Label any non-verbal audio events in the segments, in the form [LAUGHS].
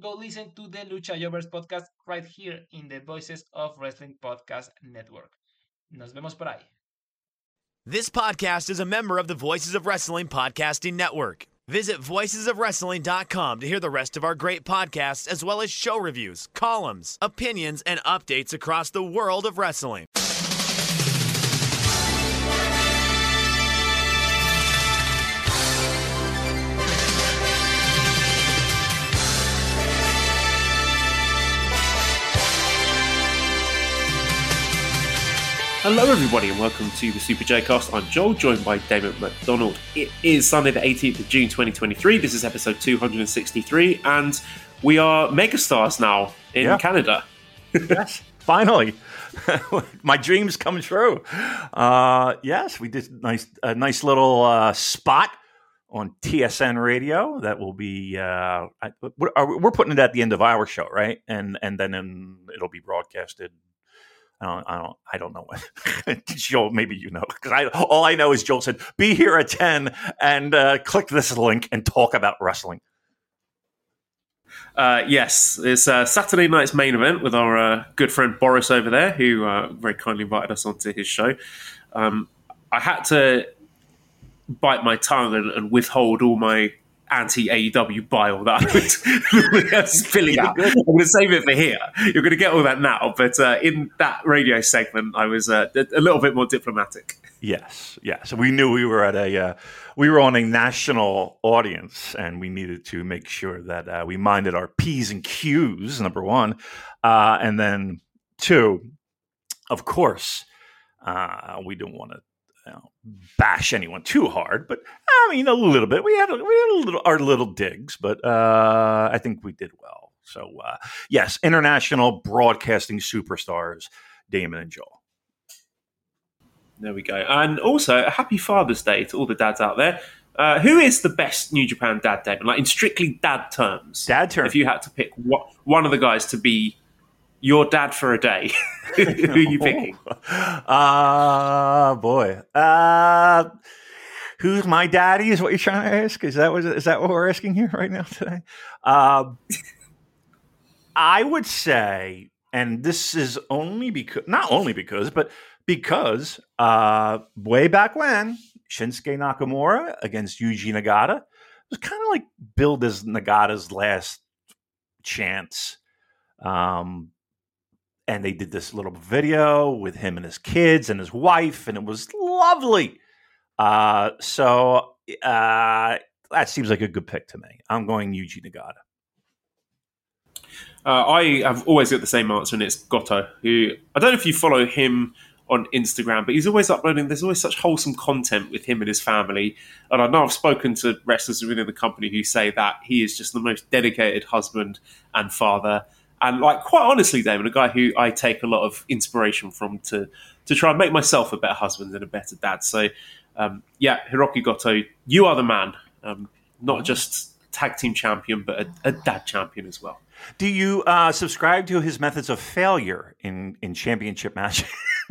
go listen to the Lucha Jovers podcast right here in the Voices of Wrestling Podcast Network. Nos vemos por ahí. This podcast is a member of the Voices of Wrestling Podcasting Network. Visit voicesofwrestling.com to hear the rest of our great podcasts, as well as show reviews, columns, opinions, and updates across the world of wrestling. Hello, everybody, and welcome to the Super J Cast. I'm Joel, joined by Damon McDonald. It is Sunday, the 18th of June, 2023. This is episode 263, and we are megastars now in Yeah. Canada. [LAUGHS] yes, finally, [LAUGHS] my dreams come true. Uh, yes, we did nice a nice little uh, spot on TSN Radio that will be uh, I, we're, are- we're putting it at the end of our show, right? And and then in, it'll be broadcasted. I don't, I don't, I don't know what. [LAUGHS] Joel, maybe you know, because I all I know is Joel said, "Be here at ten and uh, click this link and talk about wrestling." Uh, yes, it's uh, Saturday night's main event with our uh, good friend Boris over there, who uh, very kindly invited us onto his show. Um, I had to bite my tongue and, and withhold all my anti AEW bile that I was [LAUGHS] [LAUGHS] spilling out. I'm going to save it for here. You're going to get all that now, but uh, in that radio segment, I was uh, a little bit more diplomatic. Yes, yes. We knew we were at a uh, we were on a national audience, and we needed to make sure that uh, we minded our p's and q's. Number one, uh, and then two, of course, uh, we didn't want to. You know, bash anyone too hard, but I mean a little bit. We had we had a little our little digs, but uh, I think we did well. So uh, yes, international broadcasting superstars, Damon and Joel. There we go. And also, a happy Father's Day to all the dads out there. Uh, who is the best New Japan dad, Damon? Like in strictly dad terms. Dad terms. If you had to pick what, one of the guys to be your dad for a day, [LAUGHS] who are you picking? Uh [LAUGHS] boy. Uh who's my daddy is what you're trying to ask? Is that what is that what we're asking here right now today? Um I would say, and this is only because not only because, but because uh way back when Shinsuke Nakamura against Yuji Nagata was kind of like billed as Nagata's last chance. Um and they did this little video with him and his kids and his wife, and it was lovely. Uh, so uh, that seems like a good pick to me. I'm going Yuji Nagata. Uh, I have always got the same answer, and it's Goto. Who I don't know if you follow him on Instagram, but he's always uploading. There's always such wholesome content with him and his family. And I know I've spoken to wrestlers within the company who say that he is just the most dedicated husband and father. And like quite honestly, Damon, a guy who I take a lot of inspiration from to to try and make myself a better husband and a better dad. So um, yeah, Hiroki Goto, you are the man. Um, not just tag team champion, but a, a dad champion as well. Do you uh, subscribe to his methods of failure in in championship matches? [LAUGHS]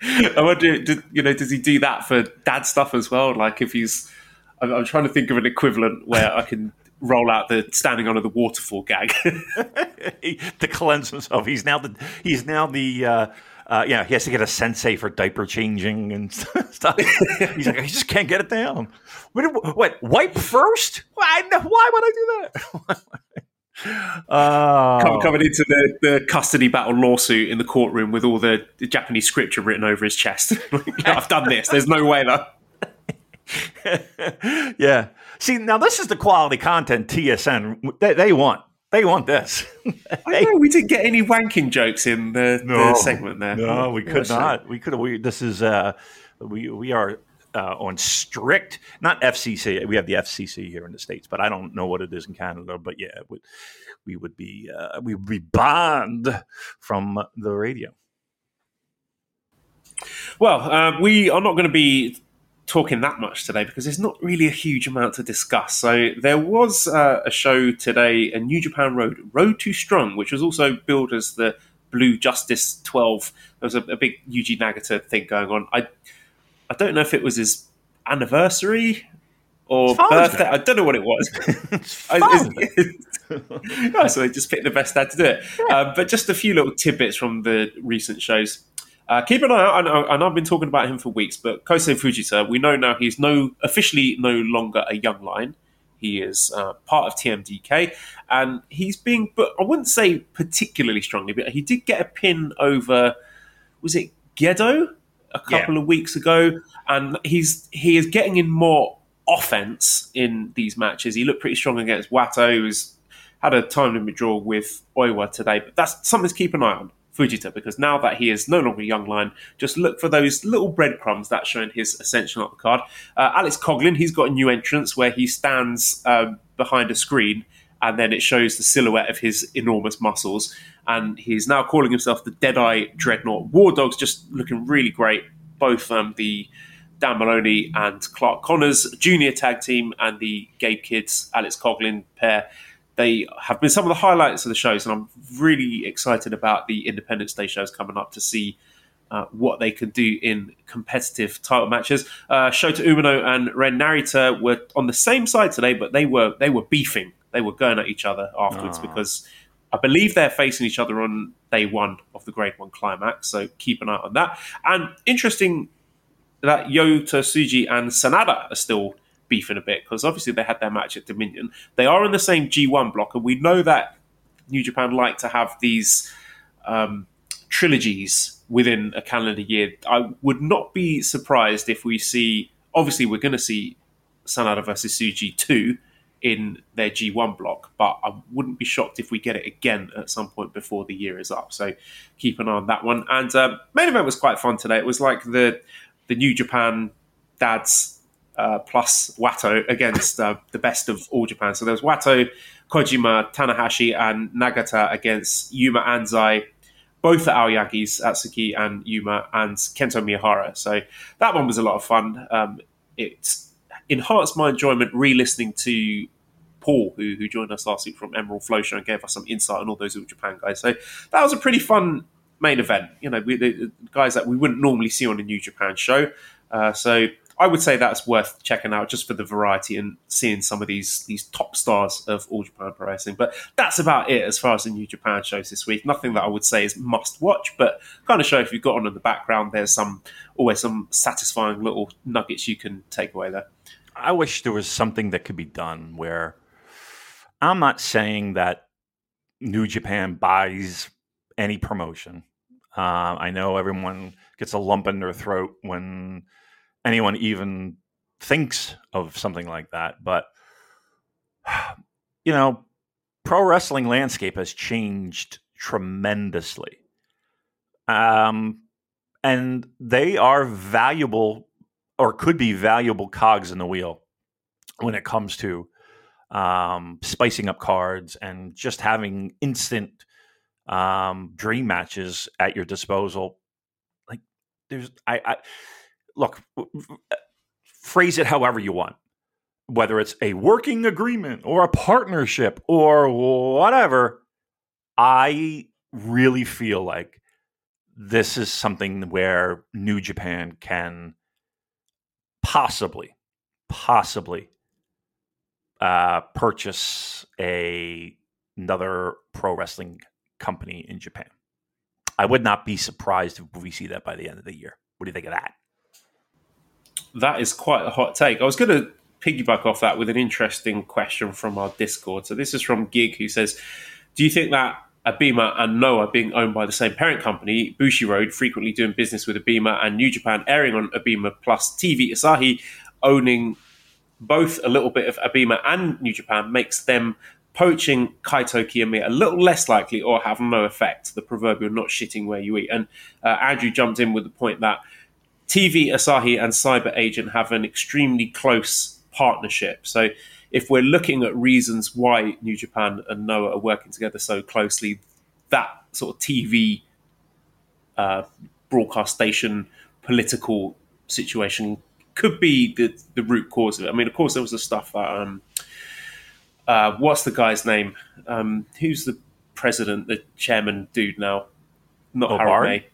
I wonder, did, you know, does he do that for dad stuff as well? Like if he's, I'm, I'm trying to think of an equivalent where I can roll out the standing under the waterfall gag. [LAUGHS] to cleanse himself. He's now the he's now the uh, uh, yeah. He has to get a sensei for diaper changing and [LAUGHS] stuff. he's like, I just can't get it down. What? what wipe first? Why? Why would I do that? [LAUGHS] Oh. Coming into the, the custody battle lawsuit in the courtroom with all the, the Japanese scripture written over his chest. I've done this. There's no way that. yeah. See, now this is the quality content TSN they, they want. They want this. [LAUGHS] I know we didn't get any wanking jokes in the, the segment there. No, we could What a shame. not. We could. We this is uh, we we are uh, on strict, not FCC. We have the FCC here in the states, but I don't know what it is in Canada. But yeah, would, we would be uh, we would be banned from the radio. Well, uh, we are not going to be talking that much today because there's not really a huge amount to discuss. So there was uh, a show today, a New Japan Road, Road to Strong, which was also billed as the Blue Justice 12. There was a, a big Yuji Nagata thing going on. I I don't know if it was his anniversary or birthday. I don't know what it was. [LAUGHS] [LAUGHS] I, [LAUGHS] so they just picked the best dad to do it. Yeah. Uh, but just a few little tidbits from the recent shows. Uh, keep an eye out, and I've been talking about him for weeks, but Kosei Fujita, we know now he's no officially no longer a young lion. He is uh, part of TMDK, and he's being, but I wouldn't say particularly strongly, but he did get a pin over, was it Gedo a couple yeah. of weeks ago, and he's he is getting in more offense in these matches. He looked pretty strong against Wato, who was had a time limit draw with Oiwa today, but that's something to keep an eye on. Fujita because now that he is no longer a young lion, just look for those little breadcrumbs that showing his ascension up the card. Uh, Alex Coughlin, he's got a new entrance where he stands um, behind a screen and then it shows the silhouette of his enormous muscles. And he's now calling himself the Deadeye Dreadnought. War Dogs just looking really great. Both um, the Dan Maloney and Clark Connors junior tag team and the Gabe Kids, Alex Coughlin pair they have been some of the highlights of the shows, and I'm really excited about the Independence Day shows coming up to see uh, what they can do in competitive title matches. Uh, Shota Umino and Ren Narita were on the same side today, but they were they were beefing. They were going at each other afterwards Aww. because I believe they're facing each other on day one of the Grade One climax. So keep an eye on that. And interesting that Yota Tsuji and Sanada are still beefing a bit because obviously they had their match at Dominion. They are in the same G1 block, and we know that New Japan like to have these um, trilogies within a calendar year. I would not be surprised if we see. Obviously, we're going to see Sanada versus Tsuji 2 in their G1 block, but I wouldn't be shocked if we get it again at some point before the year is up. So keep an eye on that one. And uh, main event was quite fun today. It was like the the New Japan dads uh, plus Wato against uh, the best of all Japan. So there was Wato, Kojima, Tanahashi, and Nagata against Yuma Anzai, both the Aoyagis, Atsuki and Yuma, and Kento Miyahara. So that one was a lot of fun. Um, it enhanced my enjoyment re-listening to Paul, who, who joined us last week from Emerald Flow Show and gave us some insight on all those All Japan guys. So that was a pretty fun main event. You know, we, the guys that we wouldn't normally see on a New Japan show. Uh, so I would say that's worth checking out just for the variety and seeing some of these these top stars of All Japan Pro Wrestling. But that's about it as far as the New Japan shows this week. Nothing that I would say is must watch, but kind of show if you've got on in the background, there's some always some satisfying little nuggets you can take away there. I wish there was something that could be done where I'm not saying that New Japan buys any promotion. Uh, I know everyone gets a lump in their throat when anyone even thinks of something like that. But [SIGHS] you know, pro wrestling landscape has changed tremendously. Um, and they are valuable or could be valuable cogs in the wheel when it comes to um, spicing up cards and just having instant um, dream matches at your disposal. Like there's, I, I look, phrase it however you want, whether it's a working agreement or a partnership or whatever. I really feel like this is something where New Japan can possibly, possibly uh, purchase a another pro wrestling company in Japan. I would not be surprised if we see that by the end of the year. What do you think of that? That is quite a hot take. I was going to piggyback off that with an interesting question from our Discord. So this is from Gig, who says, "Do you think that Abema and Noah being owned by the same parent company, Bushiroad, frequently doing business with Abema and New Japan, airing on Abema plus TV Asahi, owning both a little bit of Abema and New Japan, makes them poaching Kaito Kiyomiya a little less likely or have no effect, the proverbial not shitting where you eat. And uh, Andrew jumped in with the point that TV Asahi and Cyber Agent have an extremely close partnership. So if we're looking at reasons why New Japan and Noah are working together so closely, that sort of TV uh, broadcast station political situation could be the, the root cause of it. I mean, of course, there was the stuff that um, uh, what's the guy's name? Um, who's the president, the chairman dude now? Not Obari?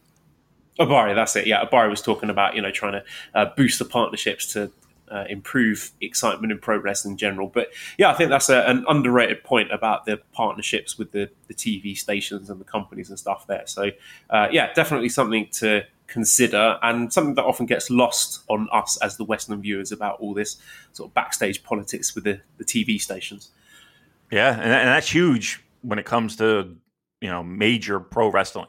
May. Obari, that's it. Yeah, Abari was talking about you know trying to uh, boost the partnerships to uh, improve excitement in pro wrestling in general. But yeah, I think that's a, an underrated point about the partnerships with the, the TV stations and the companies and stuff there. So uh, yeah, definitely something to consider and something that often gets lost on us as the Western viewers about all this sort of backstage politics with the, the TV stations. Yeah, and, and that's huge when it comes to you know major pro wrestling.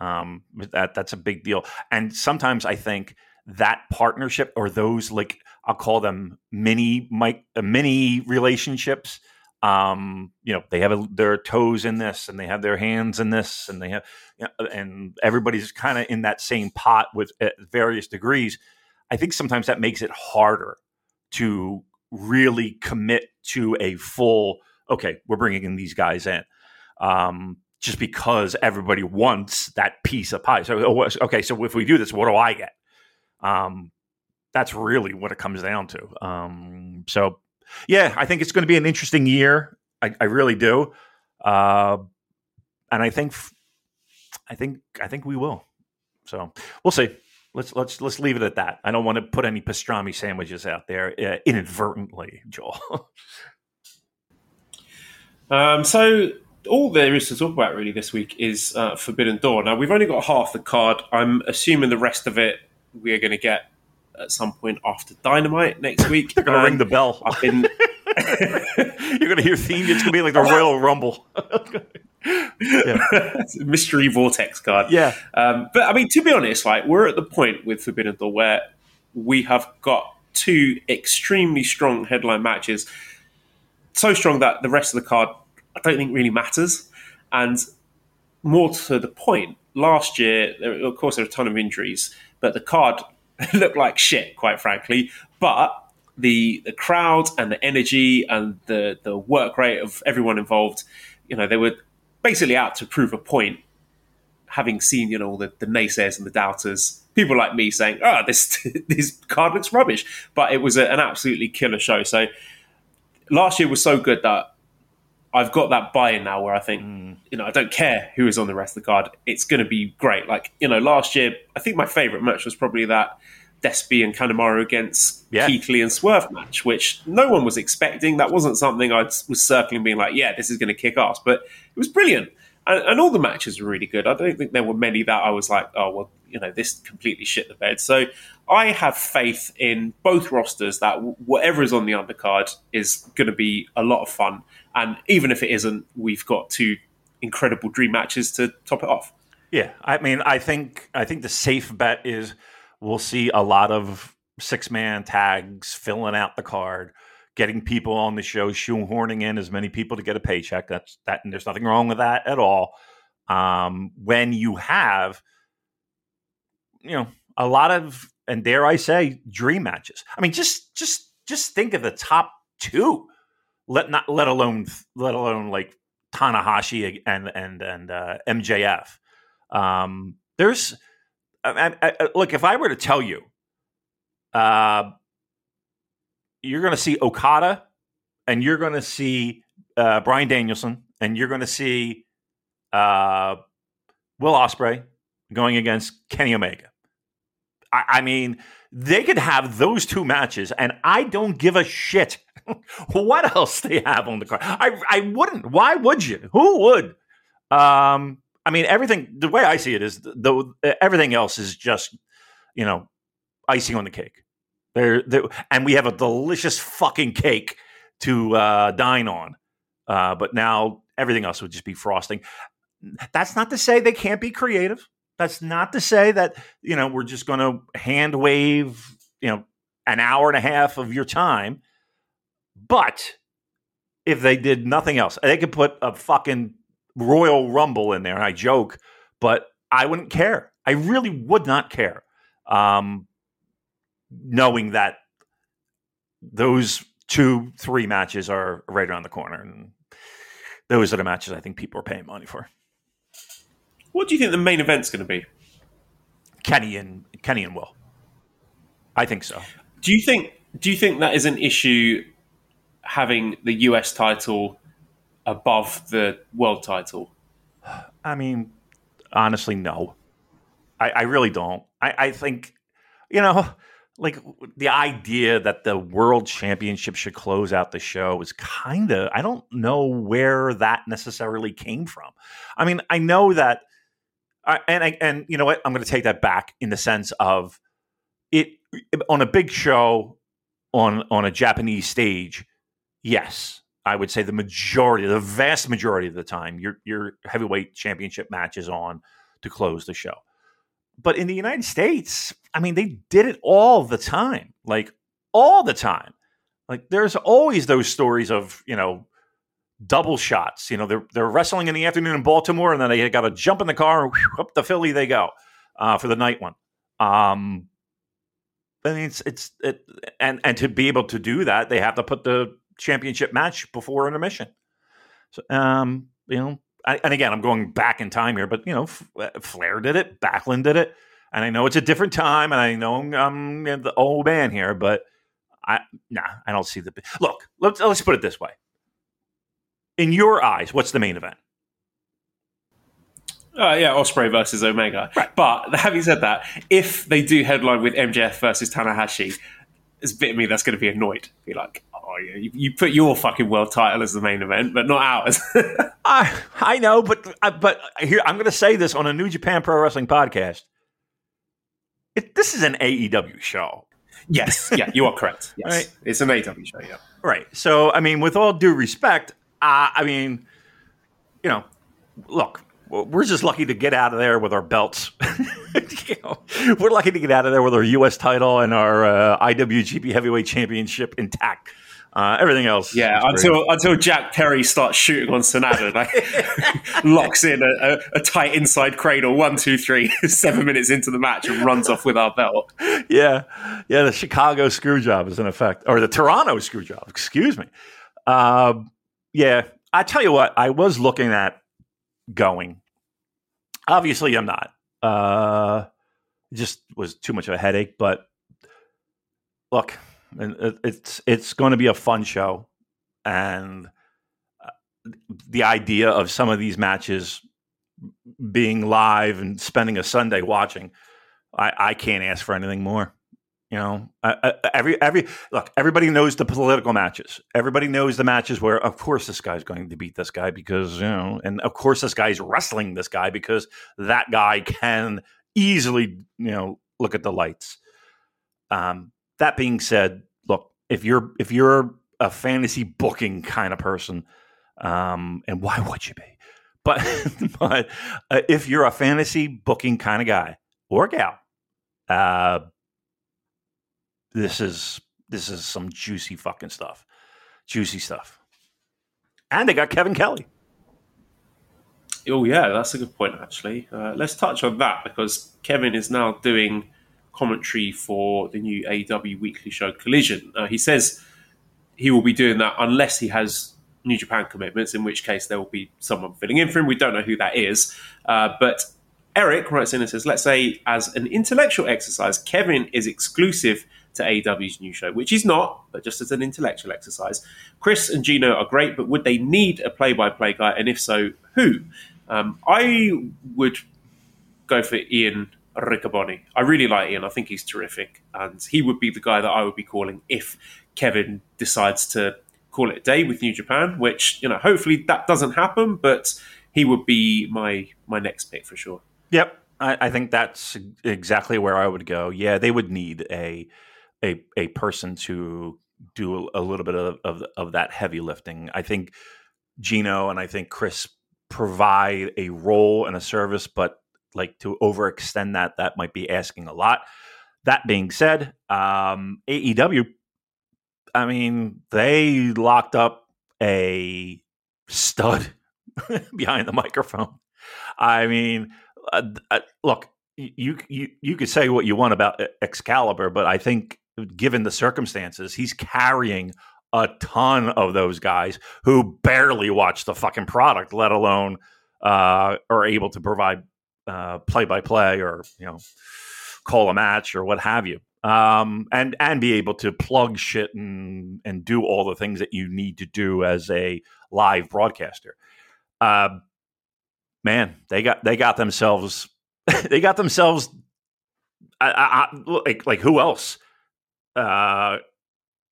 Um, that that's a big deal. And sometimes I think that partnership or those like I'll call them mini mic, uh, mini relationships. Um, you know, they have a, their toes in this, and they have their hands in this, and they have, you know, and everybody's kind of in that same pot with at various degrees. I think sometimes that makes it harder to really commit to a full. Okay, we're bringing in these guys in. Um, just because everybody wants that piece of pie. So, oh, okay, so if we do this, what do I get? Um, that's really what it comes down to. Um, so, yeah, I think it's going to be an interesting year. I, I really do, uh, and I think, I think, I think we will. So we'll see. Let's let's let's leave it at that. I don't want to put any pastrami sandwiches out there uh, inadvertently, Joel. [LAUGHS] um, so all there is to talk about really this week is uh, Forbidden Door. Now we've only got half the card. I'm assuming the rest of it we are going to get at some point after Dynamite next week. [LAUGHS] They're going to ring the bell. Been. [LAUGHS] You're going to hear theme. It's going to be like the Royal Rumble. yeah. [LAUGHS] Mystery Vortex card. Yeah. Um, but I mean, to be honest, like we're at the point with Forbidden Door where we have got two extremely strong headline matches, so strong that the rest of the card I don't think really matters. And more to the point, last year, there, of course, there were a ton of injuries, but the card [LAUGHS] looked like shit, quite frankly. But the the crowd and the energy and the the work rate of everyone involved, you know, they were basically out to prove a point. Having seen, you know, the, the naysayers and the doubters, people like me saying, "Oh, this [LAUGHS] this card looks rubbish," but it was a, an absolutely killer show. So last year was so good that I've got that buy-in now where I think, mm. you know, I don't care who is on the rest of the card. It's going to be great. Like, you know, last year, I think my favorite match was probably that Despy and Kanemaru against yeah. Keith Lee and Swerve match, which no one was expecting. That wasn't something I was circling being like, yeah, this is going to kick ass. But it was brilliant. And, and, all the matches were really good. I don't think there were many that I was like, oh, well, you know, this completely shit the bed. So I have faith in both rosters that whatever is on the undercard is going to be a lot of fun. And even if it isn't, we've got two incredible dream matches to top it off. Yeah, I mean, I think I think the safe bet is we'll see a lot of six man tags filling out the card, getting people on the show, shoehorning in as many people to get a paycheck. That's that, and there's nothing wrong with that at all. Um, when you have, you know, a lot of and dare I say, dream matches. I mean, just just just think of the top two let not let alone let alone like Tanahashi and and and uh, MJF. Um, there's I, I, I, look if I were to tell you, uh, you're going to see Okada, and you're going to see uh, Bryan Danielson, and you're going to see uh, Will Ospreay going against Kenny Omega. I, I mean, they could have those two matches, and I don't give a shit [LAUGHS] what else they have on the card. I I wouldn't. Why would you? Who would? Um, I mean, everything. The way I see it is, the, the everything else is just, you know, icing on the cake. There, and we have a delicious fucking cake to uh, dine on. Uh, but now everything else would just be frosting. That's not to say they can't be creative. That's not to say that you know we're just going to hand wave you know an hour and a half of your time. But if they did nothing else, they could put a fucking Royal Rumble in there. I joke, but I wouldn't care. I really would not care. Um, knowing that those two, three matches are right around the corner, and those are the matches I think people are paying money for. What do you think the main event's going to be? Kenny and Kenny and Will. I think so. Do you think? Do you think that is an issue? Having the US title above the world title. I mean, honestly, no. I, I really don't. I, I think, you know, like the idea that the world championship should close out the show is kind of I don't know where that necessarily came from. I mean, I know that, I, and I, and you know what? I'm going to take that back in the sense of it on a big show on on a Japanese stage. Yes, I would say the majority, the vast majority of the time, your your heavyweight championship match is on to close the show. But in the United States, I mean, they did it all the time, like all the time. Like there's always those stories of you know double shots. You know, they're they're wrestling in the afternoon in Baltimore, and then they got to jump in the car whew, up to Philly they go uh, for the night one. Um, I mean, it's it's it, and and to be able to do that, they have to put the championship match before intermission. So, um, you know, I, and again, I'm going back in time here, but you know, Flair did it, Backlund did it, and I know it's a different time, and I know I'm the old man here, but I nah, I don't see the look. Let's let's put it this way: in your eyes, what's the main event? Uh, yeah, Ospreay versus Omega. Right. But having said that, if they do headline with MJF versus Tanahashi, it's a bit of me that's going to be annoyed. Be like, oh yeah, you, you, put your fucking world title as the main event, but not ours. [LAUGHS] I I know, but but here I'm going to say this on a New Japan Pro Wrestling podcast. It, this is an AEW show. Yes, yeah, you are correct. [LAUGHS] Yes, right. it's an AEW show. Yeah, right. So I mean, with all due respect, uh, I mean, you know, look, we're just lucky to get out of there with our belts. [LAUGHS] you know, we're lucky to get out of there with our U.S. title and our uh, IWGP Heavyweight Championship intact. Uh, everything else, yeah. Until great. until Jack Perry starts shooting on Sanada, like [LAUGHS] locks in a, a, a, tight inside cradle, one, two, three, [LAUGHS] seven minutes into the match, and runs off with our belt. Yeah, yeah. The Chicago screw job is in effect, or the Toronto screw job. Excuse me. Uh, yeah, I tell you what, I was looking at going. Obviously, I'm not. Uh, just was too much of a headache. But look, it's it's going to be a fun show, and uh, the idea of some of these matches being live and spending a Sunday watching, I, I can't ask for anything more. You know, every every look, everybody knows the political matches. Everybody knows the matches where, of course, this guy's going to beat this guy because you know, and of course, this guy's wrestling this guy because that guy can easily, you know, look at the lights. Um, that being said, look, if you're if you're a fantasy booking kind of person, um, and why [LAUGHS] would you be? But [LAUGHS] but uh, if you're a fantasy booking kind of guy or gal, uh, this is this is some juicy fucking stuff. Juicy stuff. And they got Kevin Kelly. Oh yeah, that's a good point. Actually, uh, let's touch on that because Kevin is now doing commentary for the new AW weekly show Collision. Uh, he says he will be doing that unless he has New Japan commitments, in which case there will be someone filling in for him. We don't know who that is, uh, but Eric writes in and says, let's say as an intellectual exercise, Kevin is exclusive to AW's new show, which is not, but just as an intellectual exercise. Chris and Gino are great, but would they need a play by play guy? And if so, who? Um, I would go for Ian Riccaboni. I really like Ian. I think he's terrific. And he would be the guy that I would be calling if Kevin decides to call it a day with New Japan, which, you know, hopefully that doesn't happen, but he would be my my next pick for sure. Yep. I, I think that's exactly where I would go. Yeah, they would need a a a person to do a little bit of, of, of that heavy lifting. I think Gino and I think Chris provide a role and a service, but like to overextend that, that might be asking a lot. That being said, um, AEW, I mean, they locked up a stud [LAUGHS] behind the microphone. I mean, uh, uh, look, you you you could say what you want about Excalibur, but I think given the circumstances, he's carrying a ton of those guys who barely watch the fucking product, let alone uh, are able to provide play by play or you know call a match or what have you. Um, and and be able to plug shit and and do all the things that you need to do as a live broadcaster. Uh, man, they got they got themselves [LAUGHS] they got themselves I, I, like like who else uh,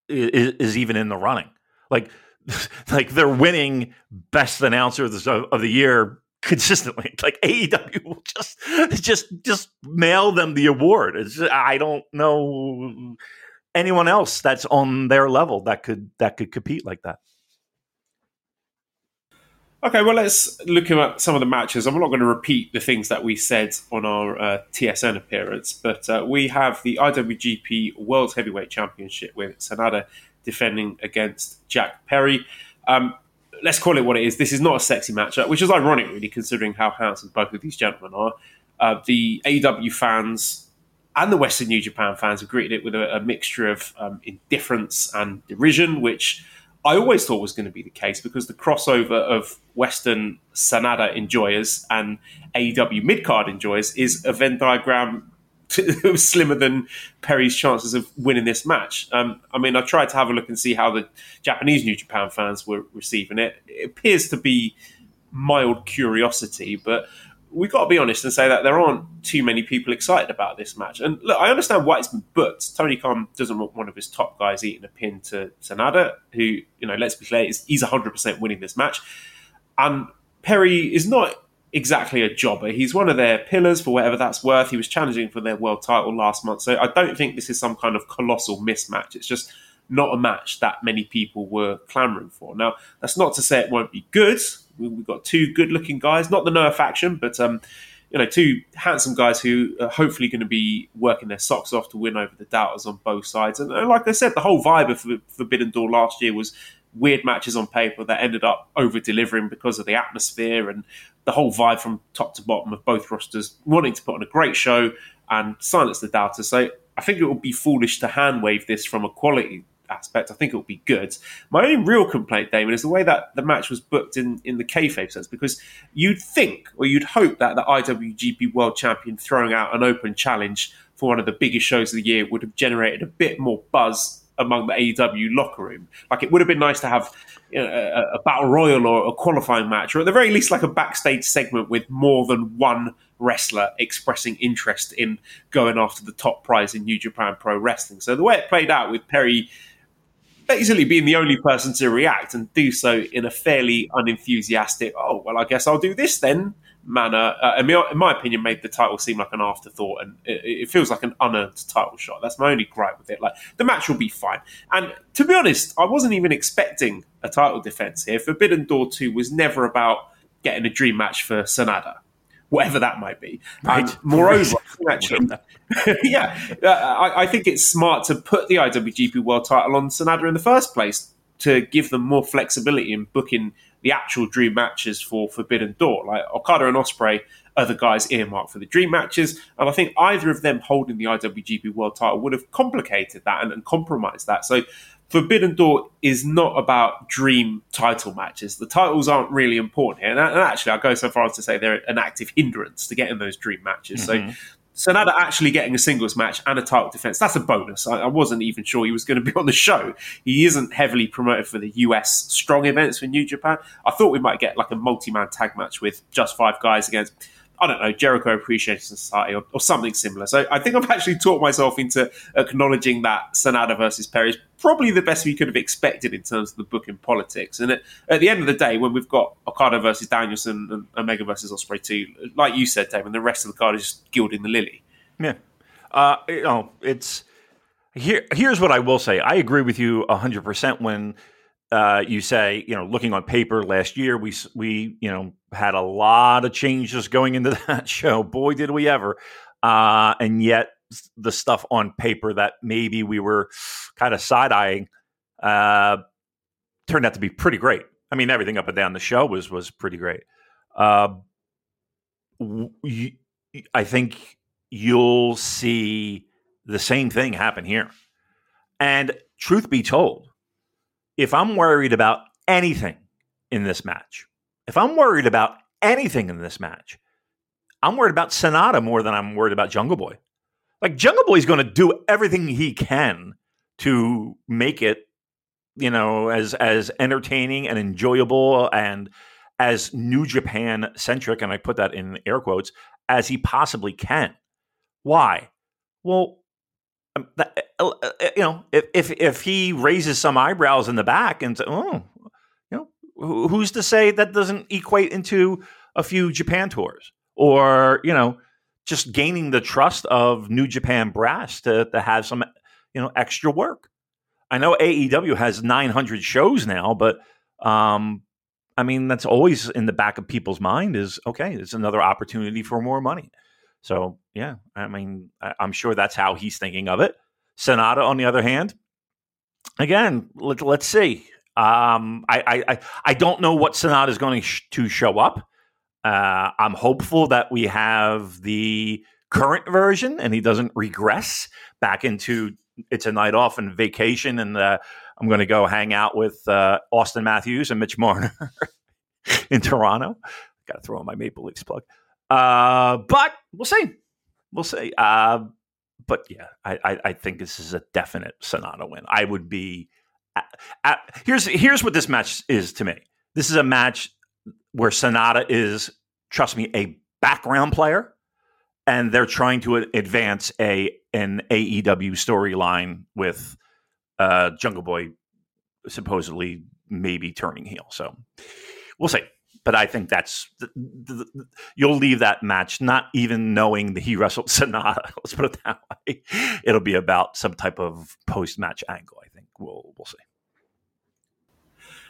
is, is even in the running? Like [LAUGHS] like they're winning best announcer of the, of the year consistently. [LAUGHS] Like AEW will just [LAUGHS] just just mail them the award. Just, I don't know anyone else that's on their level that could that could compete like that. Okay, well, let's look at some of the matches. I'm not going to repeat the things that we said on our uh, TSN appearance, but uh, we have the IWGP World Heavyweight Championship with Sanada defending against Jack Perry. Um, let's call it what it is. This is not a sexy matchup, which is ironic, really, considering how handsome both of these gentlemen are. Uh, the AW fans and the Western New Japan fans have greeted it with a, a mixture of um, indifference and derision, which I always thought was going to be the case because the crossover of Western Sanada enjoyers and AEW midcard enjoyers is a Venn diagram [LAUGHS] slimmer than Perry's chances of winning this match. Um, I mean, I tried to have a look and see how the Japanese New Japan fans were receiving it. It appears to be mild curiosity, but we've got to be honest and say that there aren't too many people excited about this match. And look, I understand why it's been booked. Tony Khan doesn't want one of his top guys eating a pin to Sanada, who, you know, let's be clear, he's 100% winning this match. And Perry is not exactly a jobber. He's one of their pillars for whatever that's worth. He was challenging for their world title last month. So I don't think this is some kind of colossal mismatch. It's just not a match that many people were clamoring for. Now, that's not to say it won't be good. We've got two good looking guys, not the Noah faction, but um, you know, two handsome guys who are hopefully going to be working their socks off to win over the doubters on both sides. And, and like I said, the whole vibe of Forbidden Door last year was weird matches on paper that ended up over delivering because of the atmosphere and the whole vibe from top to bottom of both rosters wanting to put on a great show and silence the doubters. So I think it would be foolish to hand wave this from a quality aspect. I think it will be good. My only real complaint, Damon, is the way that the match was booked in, in the kayfabe sense, because you'd think or you'd hope that the IWGP World Champion throwing out an open challenge for one of the biggest shows of the year would have generated a bit more buzz among the AEW locker room. Like it would have been nice to have you know, a, a, battle royal or a qualifying match, or at the very least, like a backstage segment with more than one wrestler expressing interest in going after the top prize in New Japan Pro Wrestling. So the way it played out with Perry basically being the only person to react and do so in a fairly unenthusiastic, oh, well, I guess I'll do this then manner, uh, in, my, opinion, made the title seem like an afterthought, and it, it, feels like an unearned title shot. That's my only gripe with it. Like the match will be fine, and to be honest, I wasn't even expecting a title defense here. Forbidden Door Two was never about getting a dream match for Sanada whatever that might be. Right. And [LAUGHS] moreover, [LAUGHS] actually, [LAUGHS] yeah, uh, I, I, think it's smart to put the IWGP World Title on Sanada in the first place to give them more flexibility in booking the actual dream matches for Forbidden Door. Like Okada and Ospreay are the guys earmarked for the dream matches, and I think either of them holding the IWGP World Title would have complicated that and, and compromised that. So Forbidden Door is not about dream title matches. The titles aren't really important here. And, actually, I go so far as to say they're an active hindrance to getting those dream matches. Mm-hmm. So, Sanada actually getting a singles match and a title defense, that's a bonus. I, I, wasn't even sure he was going to be [LAUGHS] on the show. He isn't heavily promoted for the US strong events for New Japan. I thought we might get like a multi man tag match with just five guys against I don't know, Jericho Appreciation Society or, or, something similar. So I think I've actually taught myself into acknowledging that Sanada versus Perry is probably the best we could have expected in terms of the book in politics. And at, at the end of the day, when we've got Okada versus Danielson and Omega versus Ospreay too, like you said, Damon, the rest of the card is just gilding the lily. Yeah. Uh, you know, it's here. Here's what I will say. I agree with you 100% when uh, you say, you know, looking on paper last year, we we you know had a lot of changes going into [LAUGHS] that show. Boy, did we ever! Uh, and yet, the stuff on paper that maybe we were kind of side eyeing uh, turned out to be pretty great. I mean, everything up and down the show was was pretty great. Uh, I think you'll see the same thing happen here. And truth be told, if I'm worried about anything in this match, if I'm worried about anything in this match, I'm worried about Sanada more than I'm worried about Jungle Boy. Like Jungle Boy's going to do everything he can to make it, you know, as as entertaining and enjoyable and as New Japan centric, and I put that in air quotes, as he possibly can. Why? Well, um, that, uh, uh, you know, if, if if he raises some eyebrows in the back and say, oh, who's to say that doesn't equate into a few Japan tours or you know, just gaining the trust of New Japan brass to to have some you know extra work. I know AEW has 900 shows now, but um, I mean that's always in the back of people's mind is okay. It's another opportunity for more money. So yeah, I mean I, I'm sure that's how he's thinking of it. Sanada, on the other hand, again, let, us see. Um, I, I, I don't know what Sanada is going to show up. Uh, I'm hopeful that we have the current version and he doesn't regress back into it's a night off and vacation and uh, I'm going to go hang out with uh, Auston Matthews and Mitch Marner [LAUGHS] in Toronto. Got to throw in my Maple Leafs plug. Uh, but we'll see. We'll see. Uh, but yeah, I, I, I, think this is a definite Sanada win. I would be. Here's here's what this match is to me. This is a match where Sanada is, trust me, a background player, and they're trying to advance a an AEW storyline with uh, Jungle Boy supposedly maybe turning heel. So we'll see but I think that's the, the, the, you'll leave that match not even knowing that he wrestled [LAUGHS] Sanada. Let's put it that way. It'll be about some type of post match angle. We'll we'll see.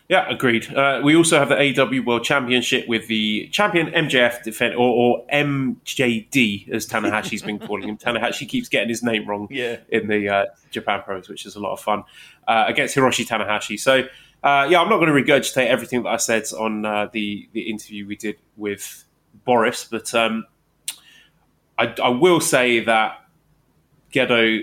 Yeah, agreed. Uh, we also have the AW World Championship with the champion MJF defend or, or MJD as Tanahashi's been calling him. [LAUGHS] Tanahashi keeps getting his name wrong yeah. in the uh, Japan Pros, which is a lot of fun uh, against Hiroshi Tanahashi. So uh, yeah, I'm not going to regurgitate everything that I said on uh, the the interview we did with Boris, but um, I, I, will say that Gedo,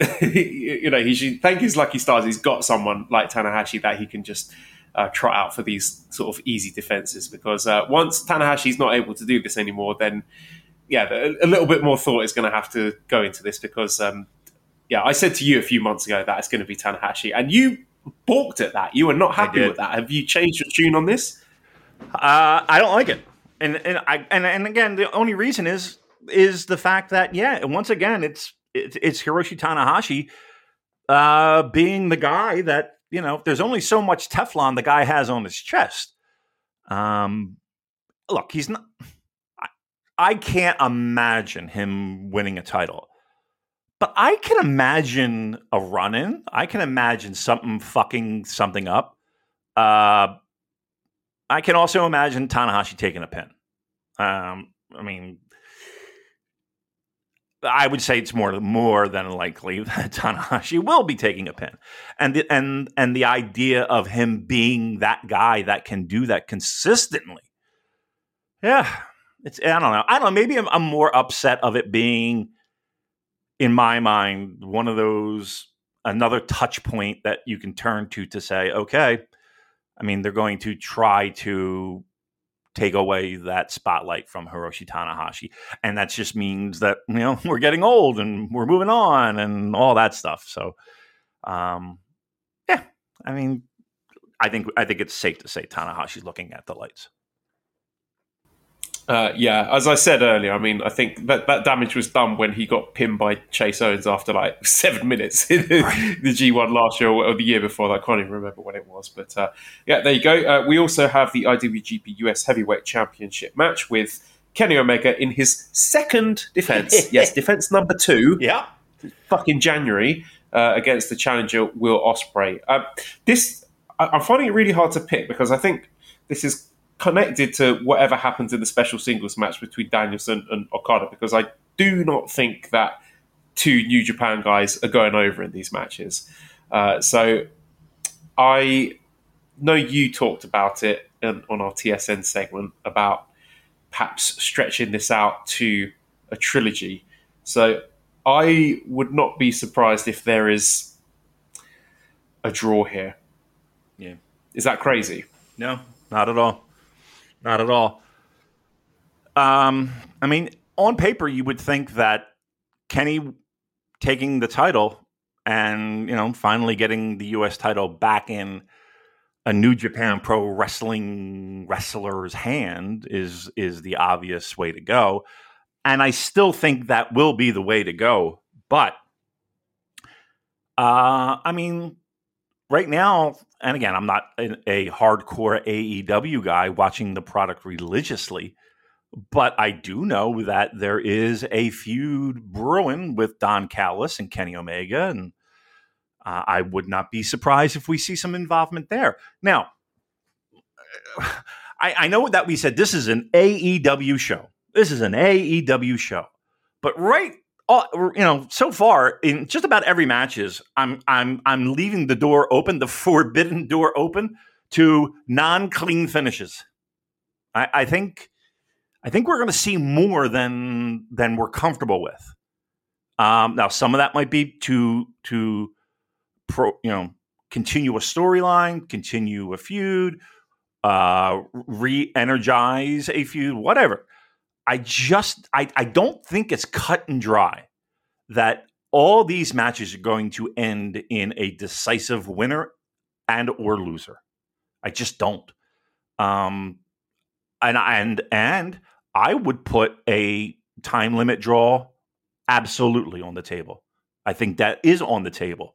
[LAUGHS] you know, he should thank his lucky stars. He's got someone like Tanahashi that he can just uh, trot out for these sort of easy defenses. Because uh, once Tanahashi's not able to do this anymore, then yeah, a, little bit more thought is going to have to go into this. Because um, yeah, I said to you a few months ago that it's going to be Tanahashi, and you balked at that. You were not happy with that. Have you changed your tune on this? Uh, I don't like it, and and I and, and again, the only reason is is the fact that yeah, once again, it's it's, it's Hiroshi Tanahashi uh, being the guy that you know. There's only so much Teflon the guy has on his chest. Um, look, he's not. I, I can't imagine him winning a title. But I can imagine a run in. I can imagine something fucking something up. Uh, I can also imagine Tanahashi taking a pin. Um, I mean, I would say it's more more than likely [LAUGHS] that Tanahashi will be taking a pin, and the, and and the idea of him being that guy that can do that consistently. Yeah, it's I don't know. I don't know. Maybe I'm, I'm more upset of it being in my mind, one of those another touch point that you can turn to to say, okay, I mean, they're going to try to take away that spotlight from Hiroshi Tanahashi. And that just means that, [LAUGHS] you know, we're getting old and we're moving on and all that stuff. So, um, yeah, I mean, I think, I think it's safe to say Tanahashi's looking at the lights. Uh, yeah, as I said earlier, I mean, I think that, that damage was done when he got pinned by Chase Owens after like [LAUGHS] seven minutes in the, the G1 last year or the year before. I can't even remember when it was. But uh, yeah, there you go. Uh, we also have the IWGP US Heavyweight Championship match with Kenny Omega in his second defense. [LAUGHS] yes, defense number two. Yeah. Fucking January uh, against the challenger Will Ospreay. Uh, this, I, I'm finding it really hard to pick because I think this is connected to whatever happens in the special singles match between Danielson and Okada because I do not think that two New Japan guys are going over in these matches. Uh, so I know you talked about it in, on our TSN segment about perhaps stretching this out to a trilogy. So I would not be surprised if there is a draw here. Yeah. Is that crazy? No, not at all. Not at all. Um, I mean, on paper, you would think that Kenny taking the title and you know finally getting the U.S. title back in a New Japan Pro Wrestling wrestler's hand is is the obvious way to go, and I still think that will be the way to go. But uh, I mean, right now, and again, I'm not a, hardcore AEW guy watching the product religiously, but I do know that there is a feud brewing with Don Callis and Kenny Omega, and uh, I would not be surprised if we see some involvement there. Now, [SIGHS] I, I know that we said this is an AEW show. This is an AEW show, but right all, you know, so far in just about every matches, I'm I'm I'm leaving the door open, the [LAUGHS] forbidden door open to non-clean finishes. I, I think I think we're going to see more than than we're comfortable with. Um, now, some of that might be to to pro, you know continue a storyline, continue a feud, uh, re-energize a feud, whatever. I just I, I don't think it's cut and dry that all these matches are going to end in a decisive winner and or loser. I just don't. Um and and and I would put a time limit draw absolutely on the table. I think that is on the table.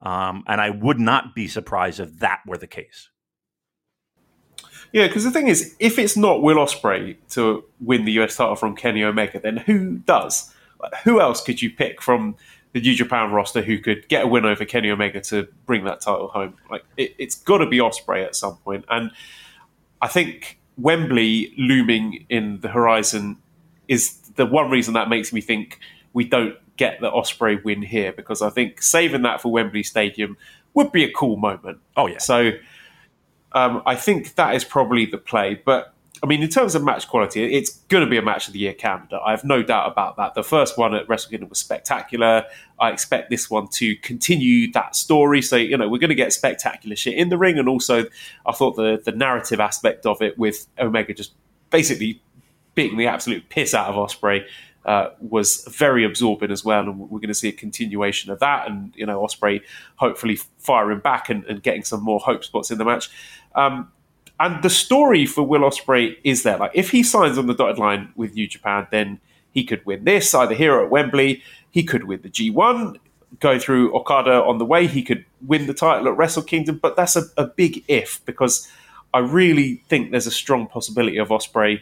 Um, and I would not be surprised if that were the case. Yeah, because the thing is, if it's not Will Ospreay to win the US title from Kenny Omega, then who does? Who else could you pick from the New Japan roster who could get a win over Kenny Omega to bring that title home? Like it, has got to be Ospreay at some point, and I think Wembley looming in the horizon is the one reason that makes me think we don't get the Ospreay win here because I think saving that for Wembley Stadium would be a cool moment. Oh yeah, so um, I think that is probably the play. But I mean, in terms of match quality, it's going to be a match of the year candidate. I have no doubt about that. The first one at Wrestle Kingdom was spectacular. I expect this one to continue that story. So you know, we're going to get spectacular shit in the ring, and also I thought the the narrative aspect of it with Omega just basically beating the absolute piss out of Ospreay uh, was very absorbing as well, and we're going to see a continuation of that. And you know, Ospreay hopefully firing back and, and getting some more hope spots in the match. Um, and the story for Will Ospreay is there. Like, if he signs on the dotted line with New Japan, then he could win this either here at Wembley. He could win the G1, go through Okada on the way. He could win the title at Wrestle Kingdom, but that's a, a big if because I really think there's a strong possibility of Ospreay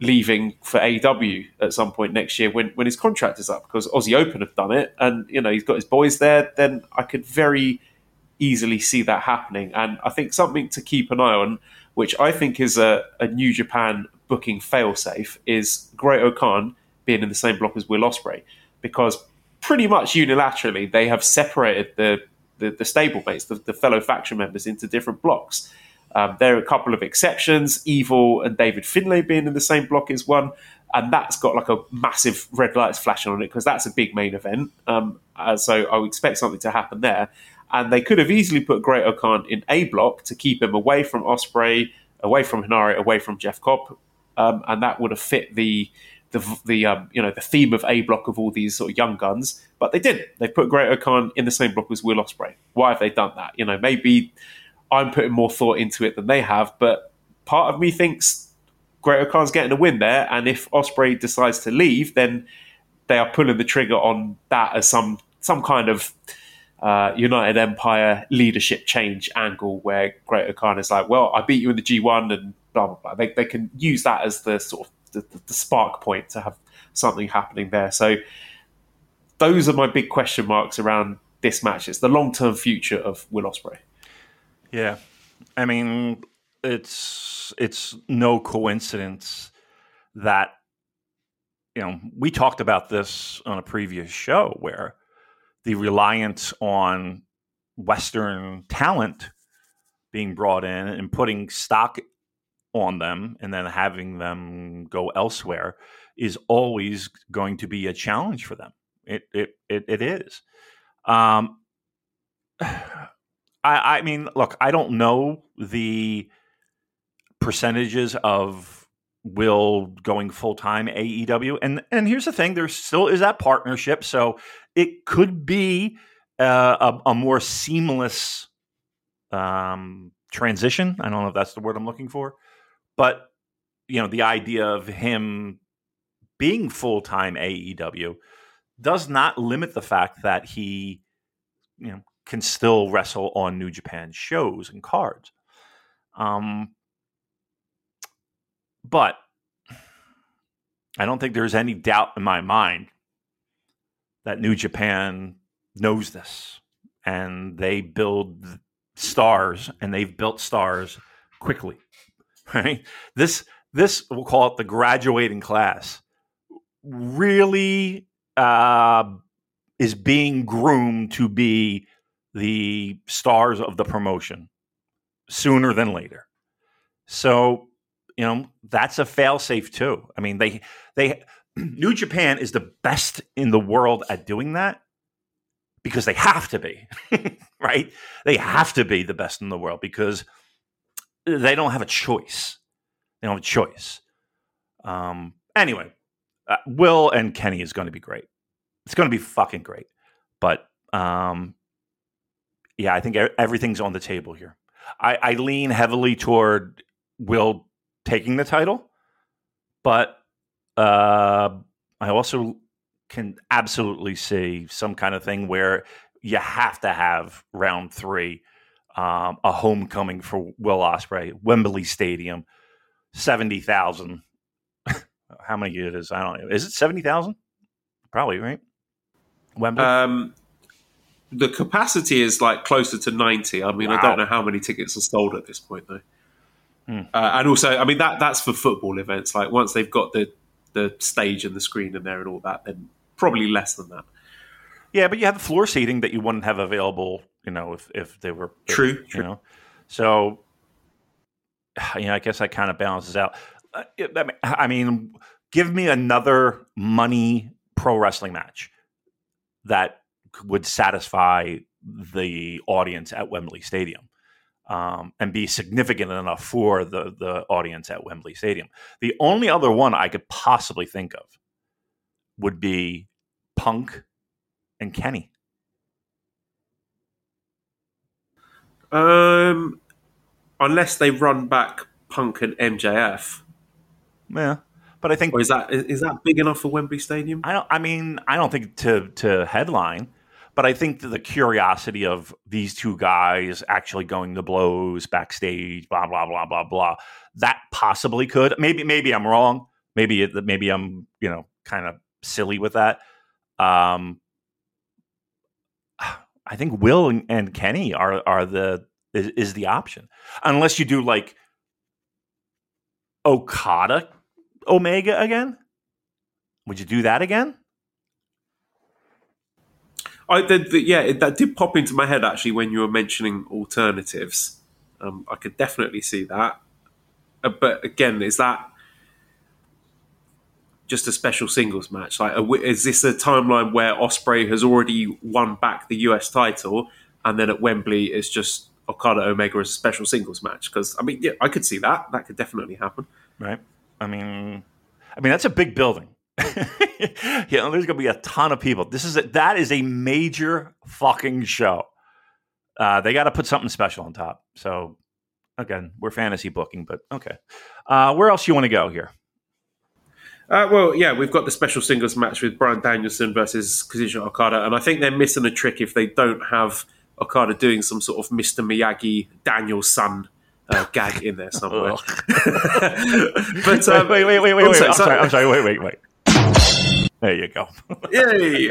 leaving for AEW at some point next year when, when his contract is up because Aussie Open have done it and you know he's got his boys there then I could very easily see that happening. And I think something to keep an eye on, which I think is a, a New Japan booking failsafe, is Great-O-Khan being in the same block as Will Ospreay because pretty much unilaterally they have separated the the, the stablemates, the, the fellow faction members, into different blocks. Um, there are a couple of exceptions. Evil and David Finlay being in the same block is one, and that's got like a massive red lights flashing on it because that's a big main event. Um, uh, so I would expect something to happen there and they could have easily put Great-O-Khan in A block to keep him away from Ospreay, away from Henare, away from Jeff Cobb, um, and that would have fit the the, the um, you know the theme of A block of all these sort of young guns. But they didn't. They put Great-O-Khan in the same block as Will Ospreay. Why have they done that? You know, maybe I'm putting more thought into it than they have, but part of me thinks Great-O-Khan's getting a win there, and if Ospreay decides to leave, then they are pulling the trigger on that as some some kind of uh, United Empire leadership change angle where Great-O-Khan is like, well, I beat you in the G1 and blah, blah, blah. They, they can use that as the sort of the, the, the spark point to have something happening there. So those are my big question marks around this match. It's the long term future of Will Ospreay. Yeah, I mean, it's it's no coincidence that you know we talked about this on a previous show where the reliance on Western talent being brought in and putting stock on them and then having them go elsewhere is always going to be a challenge for them. It it it, it is. Um, I, I mean, look, I don't know the percentages of Will going full time AEW, and and here's the thing: there still is that partnership, so it could be uh, a, a more seamless um, transition. I don't know if that's the word I'm looking for, but you know, the idea of him being full time AEW does not limit the fact that he, you know, can still wrestle on New Japan shows and cards. Um, but I don't think there's any doubt in my mind that New Japan knows this and they build stars and they've built stars quickly. [LAUGHS] Right? This this we'll call it the graduating class really uh, is being groomed to be the stars of the promotion sooner than later. So, you know, that's a failsafe too. I mean, they they [CLEARS THROAT] New Japan is the best in the world at doing that because they have to be, [LAUGHS] right? They have to be the best in the world because they don't have a choice. They don't have a choice. Um, anyway, uh, Will and Kenny is going to be great. It's going to be fucking great. But um, yeah, I think everything's on the table here. I, I lean heavily toward Will taking the title, but uh, I also can absolutely see some kind of thing where you have to have round three, um, a homecoming for Will Ospreay, Wembley Stadium, seventy thousand. [LAUGHS] How many it is? I don't know. Is it seventy thousand? Probably right. Wembley. Um, the capacity is like closer to ninety. I mean, wow. I don't know how many tickets are sold at this point though. Hmm. Uh, and also, I mean that that's for football events. Like once they've got the the stage and the screen in there and all that, then probably less than that. Yeah, but you have the floor seating that you wouldn't have available, you know, if if they were true, you true. know. So, [SIGHS] you know, I guess that kind of balances out. Uh, I mean, give me another money pro wrestling match that would satisfy the audience at Wembley Stadium. Um, and be significant enough for the the audience at Wembley Stadium. The only other one I could possibly think of would be Punk and Kenny? Um, unless they run back Punk and MJF. Yeah, but I think or is that is that big enough for Wembley Stadium? I don't. I mean, I don't think to to headline, but I think the curiosity of these two guys actually going to blows backstage, blah blah blah blah blah, that possibly could. Maybe maybe I'm wrong. Maybe maybe I'm you know kind of silly with that. Um, I think Will and, Kenny are are the is, is, the option, unless you do like Okada Omega again. Would you do that again? I the, yeah, that did pop into my head actually when you were mentioning alternatives. Um, I could definitely see that, uh, but again, is that just a special singles match? Like, is this a timeline where Ospreay has already won back the US title, and then at Wembley it's just Okada Omega as a special singles match? Because I mean, yeah, I could see that. That could definitely happen. Right. I mean, I mean that's a big building. [LAUGHS] yeah, there's gonna be a ton of people. This is a, that is a major fucking show. Uh, they got to put something special on top. So again, we're fantasy booking, but okay. Uh, where else you want to go here? Uh, well, yeah, we've got the special singles match with Bryan Danielson versus Kazuchika Okada, and I think they're missing a trick if they don't have Okada doing some sort of Mr. Miyagi Daniel-san uh, gag in there somewhere. [LAUGHS] [LAUGHS] but um, wait, wait, wait, wait, wait. I'm sorry, I'm sorry. Wait, wait, wait. There you go. [LAUGHS] Yay!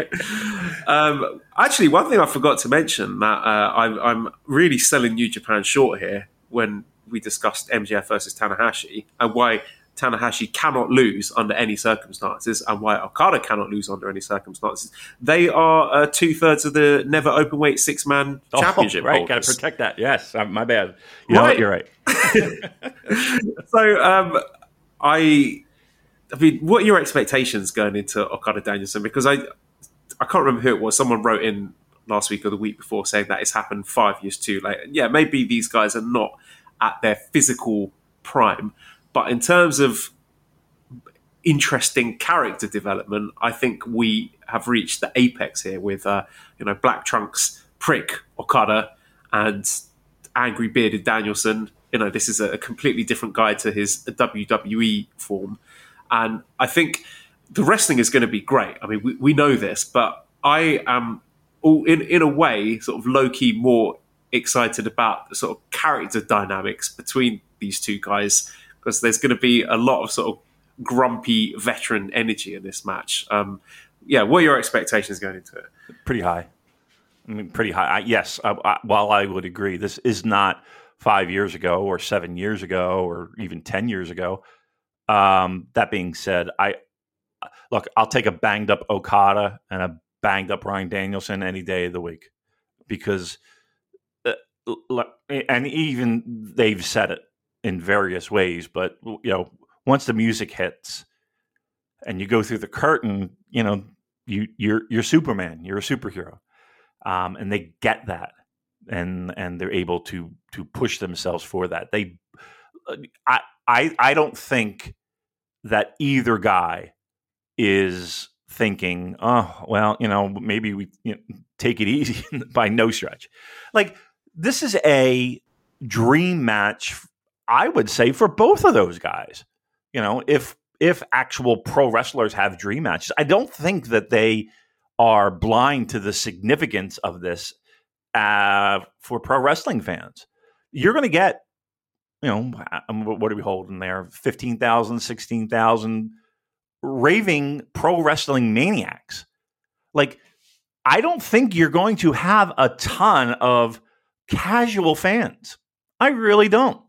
Um, actually, one thing I forgot to mention that uh, I'm, I'm really selling New Japan short here when we discussed MJF versus Tanahashi and why Tanahashi cannot lose under any circumstances, and why Okada cannot lose under any circumstances. They are uh, two thirds of the never open weight six man oh, championship. Right, got to protect that. Yes, uh, my bad. You right. What, you're right. [LAUGHS] so, um, I, I mean, what are your expectations going into Okada Danielson? Because I, I can't remember who it was. Someone wrote in last week or the week before saying that it's happened five years too late. Yeah, maybe these guys are not at their physical prime, but in terms of interesting character development, I think we have reached the apex here with uh, you know Black Trunks, Prick Okada, and angry bearded Danielson. You know, this is a completely different guy to his WWE form, and I think the wrestling is going to be great. I mean, we, we know this, but I am all in in a way sort of low key more excited about the sort of character dynamics between these two guys because there's going to be a lot of sort of grumpy veteran energy in this match. Um, yeah, what are your expectations going into it? Pretty high. I mean, pretty high. I, yes, I, I, while I would agree, this is not five years ago or seven years ago or even 10 years ago. Um, that being said, I look, I'll take a banged up Okada and a banged up Bryan Danielson any day of the week because, uh, and even they've said it in various ways, but you know, once the music hits and you go through the curtain, you know, you you're you're Superman, you're a superhero, um, and they get that, and and they're able to to push themselves for that. They, I I I don't think that either guy is thinking, oh well, you know, maybe we you know, take it easy [LAUGHS] by no stretch. Like this is a dream match, I would say, for both of those guys you know, if if actual pro wrestlers have dream matches, I don't think that they are blind to the significance of this uh, for pro wrestling fans. You're going to get, you know, um, what are we holding there? 15,000, 16,000 raving pro wrestling maniacs. Like, I don't think you're going to have a ton of casual fans. I really don't.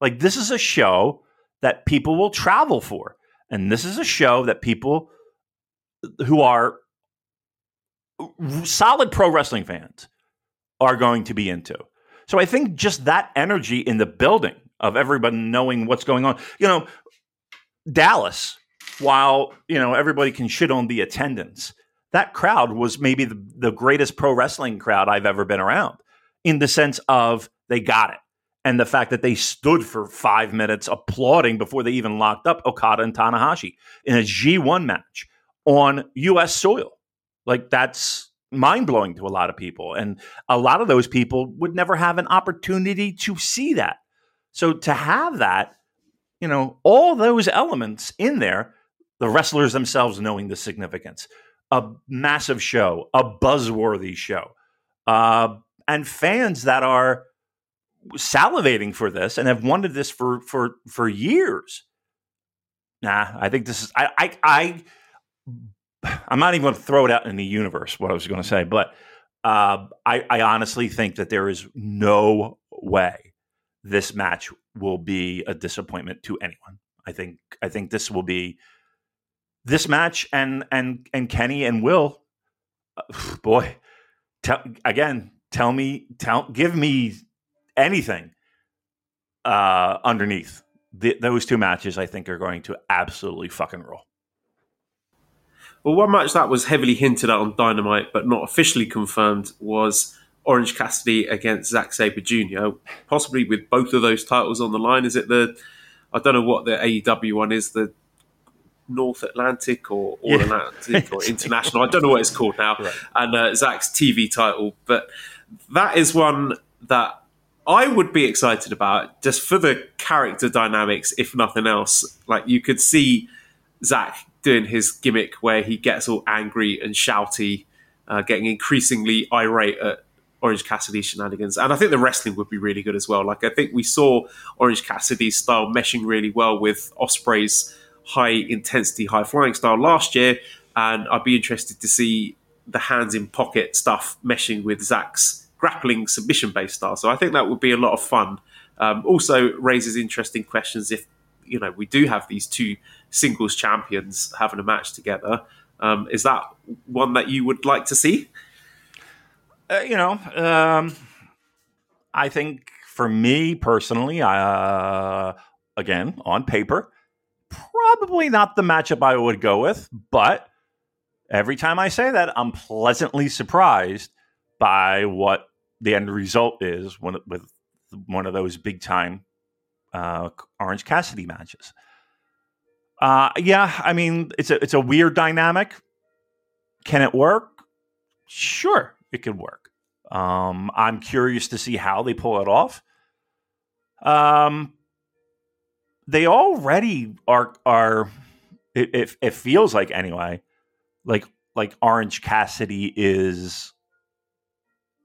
Like, this is a show that people will travel for. And this is a show that people who are solid pro wrestling fans are going to be into. So I think just that energy in the building of everybody knowing what's going on. You know, Dallas, while, you know, everybody can shit on the attendance, that crowd was maybe the, the greatest pro wrestling crowd I've ever been around in the sense of they got it and the fact that they stood for five minutes applauding before they even locked up Okada and Tanahashi in a G1 match on U.S. soil. Like, that's mind blowing to a lot of people. And a lot of those people would never have an opportunity to see that. So, to have that, you know, all those elements in there, the wrestlers themselves knowing the significance, a massive show, a buzzworthy show, uh, and fans that are salivating for this and have wanted this for for for years. Nah, I think this is I I, I I'm not even going to throw it out in the universe. What I was going to say, but uh, I I honestly think that there is no way this match will be a disappointment to anyone. I think I think this will be this match and and and Kenny and Will. Uh, [SIGHS] boy, tell, again, tell me, tell, give me anything uh, underneath. The, those two matches, I think, are going to absolutely fucking roll. Well, one match that was heavily hinted at on Dynamite but not officially confirmed was Orange Cassidy against Zack Sabre Jr., possibly with both of those titles on the line. Is it the, I don't know what the AEW one is, the North Atlantic or All yeah. Atlantic or [LAUGHS] International? I don't know what it's called now. Right. And uh, Zack's TV title. But that is one that I would be excited about just for the character dynamics, if nothing else. Like you could see Zack doing his gimmick where he gets all angry and shouty, uh, getting increasingly irate at Orange Cassidy shenanigans. And I think the wrestling would be really good as well. Like I think we saw Orange Cassidy's style meshing really well with Ospreay's high intensity, high flying style last year. And I'd be interested to see the hands in pocket stuff meshing with Zack's grappling submission based style. So I think that would be a lot of fun. Um, also raises interesting questions if you know we do have these two singles champions having a match together. Um, is that one that you would like to see? Uh, you know, um, I think for me personally, uh, again on paper, probably not the matchup I would go with, but every time I say that, I'm pleasantly surprised by what the end result is when, with one of those big time uh, Orange Cassidy matches. Uh, yeah, I mean it's a it's a weird dynamic. Can it work? Sure, it could work. Um, I'm curious to see how they pull it off. Um, they already are are it, it, it feels like anyway, like like Orange Cassidy is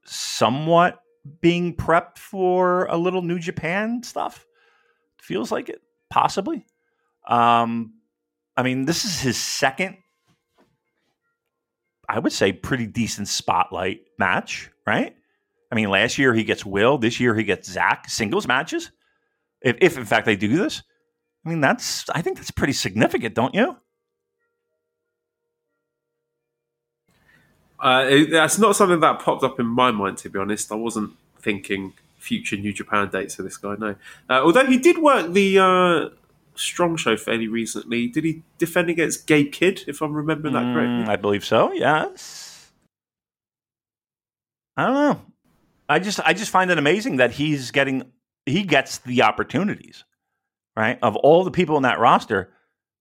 somewhat being prepped for a little New Japan stuff. Feels like it, possibly. Um, I mean, this is his second, I would say, pretty decent spotlight match, right? I mean, last year he gets Will, this year he gets Zack singles matches. If, if in fact they do this, I mean, that's I think that's pretty significant, don't you? Uh, it, that's not something that popped up in my mind, to be honest. I wasn't thinking future New Japan dates for this guy. No, uh, although he did work the uh, Strong Show fairly recently. Did he defend against Gabe Kidd? If I'm remembering that correctly, mm, I believe so. Yes. I don't know. I just I just find it amazing that he's getting he gets the opportunities, right? Of all the people in that roster,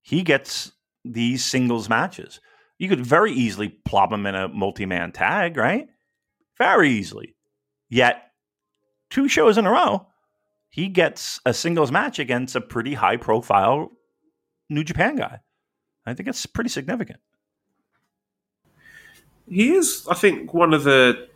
he gets these singles matches. You could very easily plop him in a multi-man tag, right? Very easily. Yet two shows in a row, he gets a singles match against a pretty high profile New Japan guy. I think it's pretty significant. He is, I think, one of the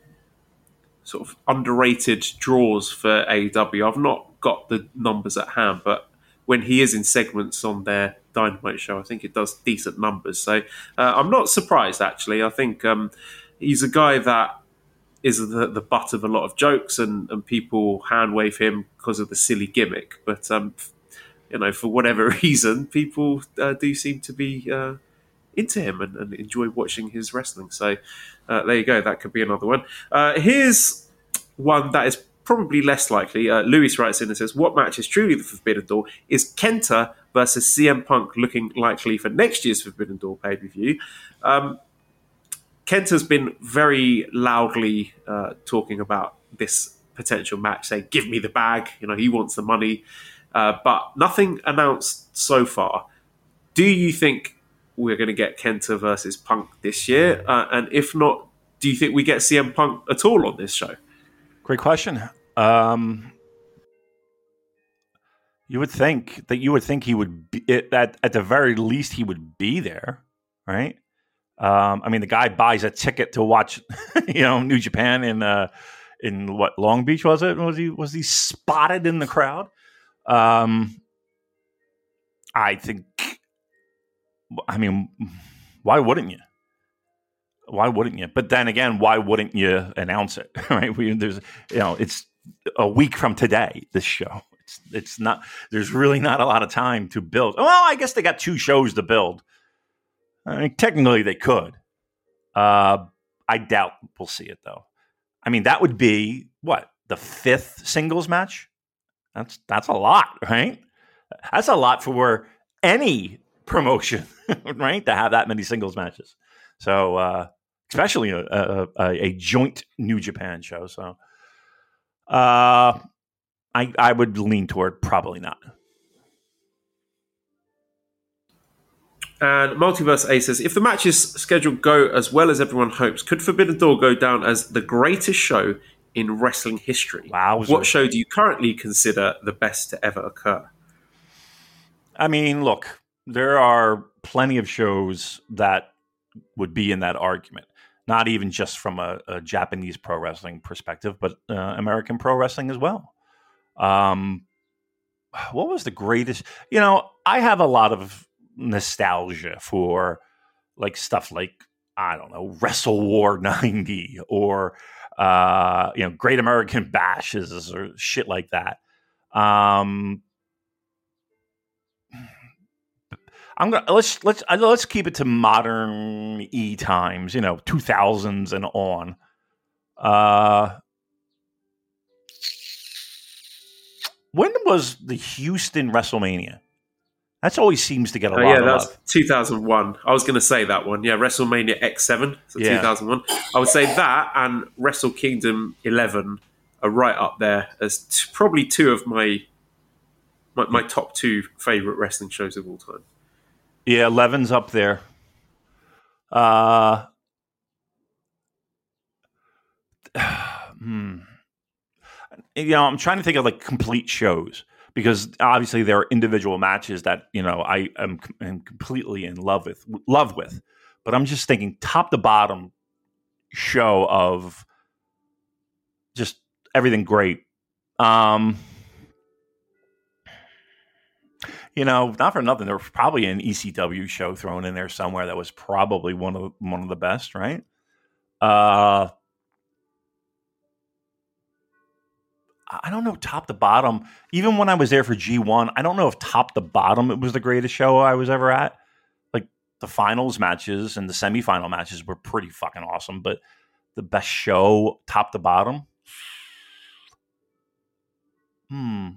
sort of underrated draws for AEW. I've not got the numbers at hand, but when he is in segments on their Dynamite show, I think it does decent numbers. So uh, I'm not surprised, actually. I think um, he's a guy that is the, the butt of a lot of jokes and, and people hand wave him because of the silly gimmick. But, um, you know, for whatever [LAUGHS] reason, people uh, do seem to be uh, into him and, and, enjoy watching his wrestling. So uh, there you go. That could be another one. Uh, here's one that is probably less likely. Uh, Lewis writes in and says, What match is truly the Forbidden Door? Is Kenta versus CM Punk looking likely for next year's Forbidden Door pay per view? Um, Kent has been very loudly uh, talking about this potential match, saying, "Give me the bag." You know, he wants the money, uh, but nothing announced so far. Do you think we're going to get Kenta versus Punk this year? Uh, and if not, do you think we get CM Punk at all on this show? Great question. Um, you would think that you would think he would be at at the very least he would be there, right? Um, I mean, the guy buys a ticket to watch, [LAUGHS] you know, New Japan in uh, in what Long Beach was it? Was he was he spotted in the crowd? Um, I think. I mean, why wouldn't you? Why wouldn't you? But then again, why wouldn't you announce it? [LAUGHS] Right? We, there's, you know, it's a week from today. This show. It's it's not. There's really not a lot of time to build. Well, I guess they got two shows to build. I mean, technically they could. Uh, I doubt we'll see it though. I mean, that would be what the fifth singles match. That's that's a lot, right? That's a lot for any promotion, [LAUGHS] right? To have that many singles matches. So, uh, especially a, a, a, joint New Japan show. So, uh, I I would lean toward probably not. And Multiverse A says, if the matches scheduled go as well as everyone hopes, could Forbidden Door go down as the greatest show in wrestling history? Wow. What show do you currently consider the best to ever occur? I mean, look, there are plenty of shows that would be in that argument. Not even just from a, a Japanese pro wrestling perspective, but uh, American pro wrestling as well. Um, what was the greatest? You know, I have a lot of nostalgia for like stuff like I don't know Wrestle War '90 or uh, you know Great American Bashes or shit like that. Um, I'm gonna let's let's uh, let's keep it to modern e times, you know, 2000s and on. Uh, when was the Houston WrestleMania? That's always seems to get a Oh, lot yeah, that's love. 2001. I was going to say that one. Yeah, WrestleMania X7, so Yeah. 2001. I would say that and Wrestle Kingdom 11 are right up there as t- probably two of my, my my top two favorite wrestling shows of all time. Yeah, Levin's up there. Uh, [SIGHS] hmm. You know, I'm trying to think of like complete shows because obviously there are individual matches that you know I am, am completely in love with, love with. But I'm just thinking top to bottom show of just everything great. Um, you know, not for nothing, there was probably an ECW show thrown in there somewhere that was probably one of one of the best, right? Uh, I don't know top to bottom. Even when I was there for G1, I don't know if top to bottom it was the greatest show I was ever at. Like the finals matches and the semifinal matches were pretty fucking awesome, but the best show top to bottom. Hmm.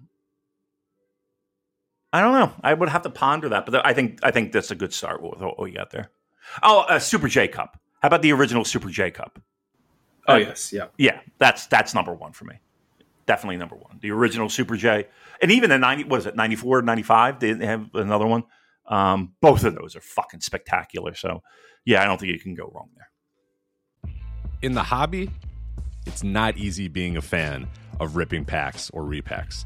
I don't know. I would have to ponder that, but I think I think that's a good start with what you got there. Oh, uh, Super J Cup. How about the original Super J Cup? Oh, Uh, yes, yeah. Yeah, that's that's number one for me. Definitely number one. The original Super J, and even the ninety. What is it? 94, 95? They have another one. Um, both of those are fucking spectacular. So, yeah, I don't think you can go wrong there. in the hobby, it's not easy being a fan of ripping packs or repacks.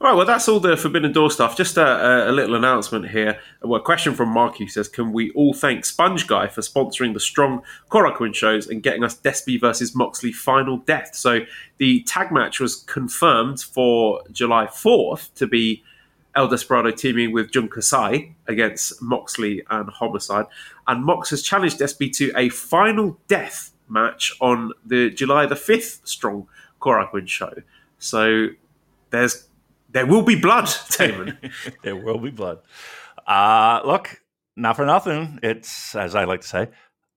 All right, well, that's all the Forbidden Door stuff. Just a, a little announcement here. Well, a question from Mark who says, Can we all thank Sponge Guy for sponsoring the strong Korakuen shows and getting us Despy versus Moxley final death? So the tag match was confirmed for July 4th to be El Desperado teaming with Jun Kasai against Moxley and Homicide. And Mox has challenged Despy to a final death match on the July the 5th strong Korakuen show. So there's there will be blood, [LAUGHS] Damon. there will be blood. Uh, look, not for nothing. It's, as I like to say,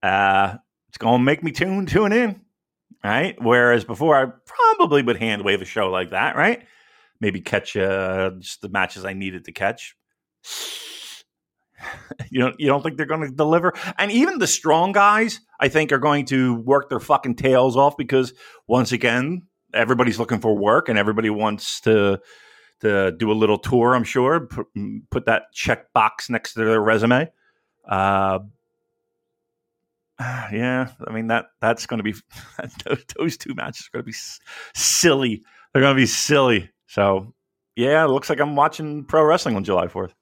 Uh, it's going to make me tune tune in, right? Whereas before, I probably would hand wave a show like that, right? Maybe catch uh, just the matches I needed to catch. [SIGHS] you don't you don't think they're going to deliver? And even the strong guys, I think, are going to work their fucking tails off because once again, everybody's looking for work and everybody wants to to do a little tour. I'm sure put, put that check box next to their resume. Uh, [SIGHS] yeah, I mean that that's going to be [LAUGHS] those two matches are going to be silly. They're going to be silly. So yeah, it looks like I'm watching pro wrestling on July 4th.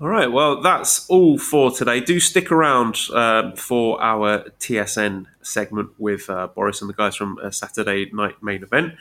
All right, well, that's all for today. Do stick around um, for our TSN segment with uh, Boris and the guys from uh, Saturday Night Main Event.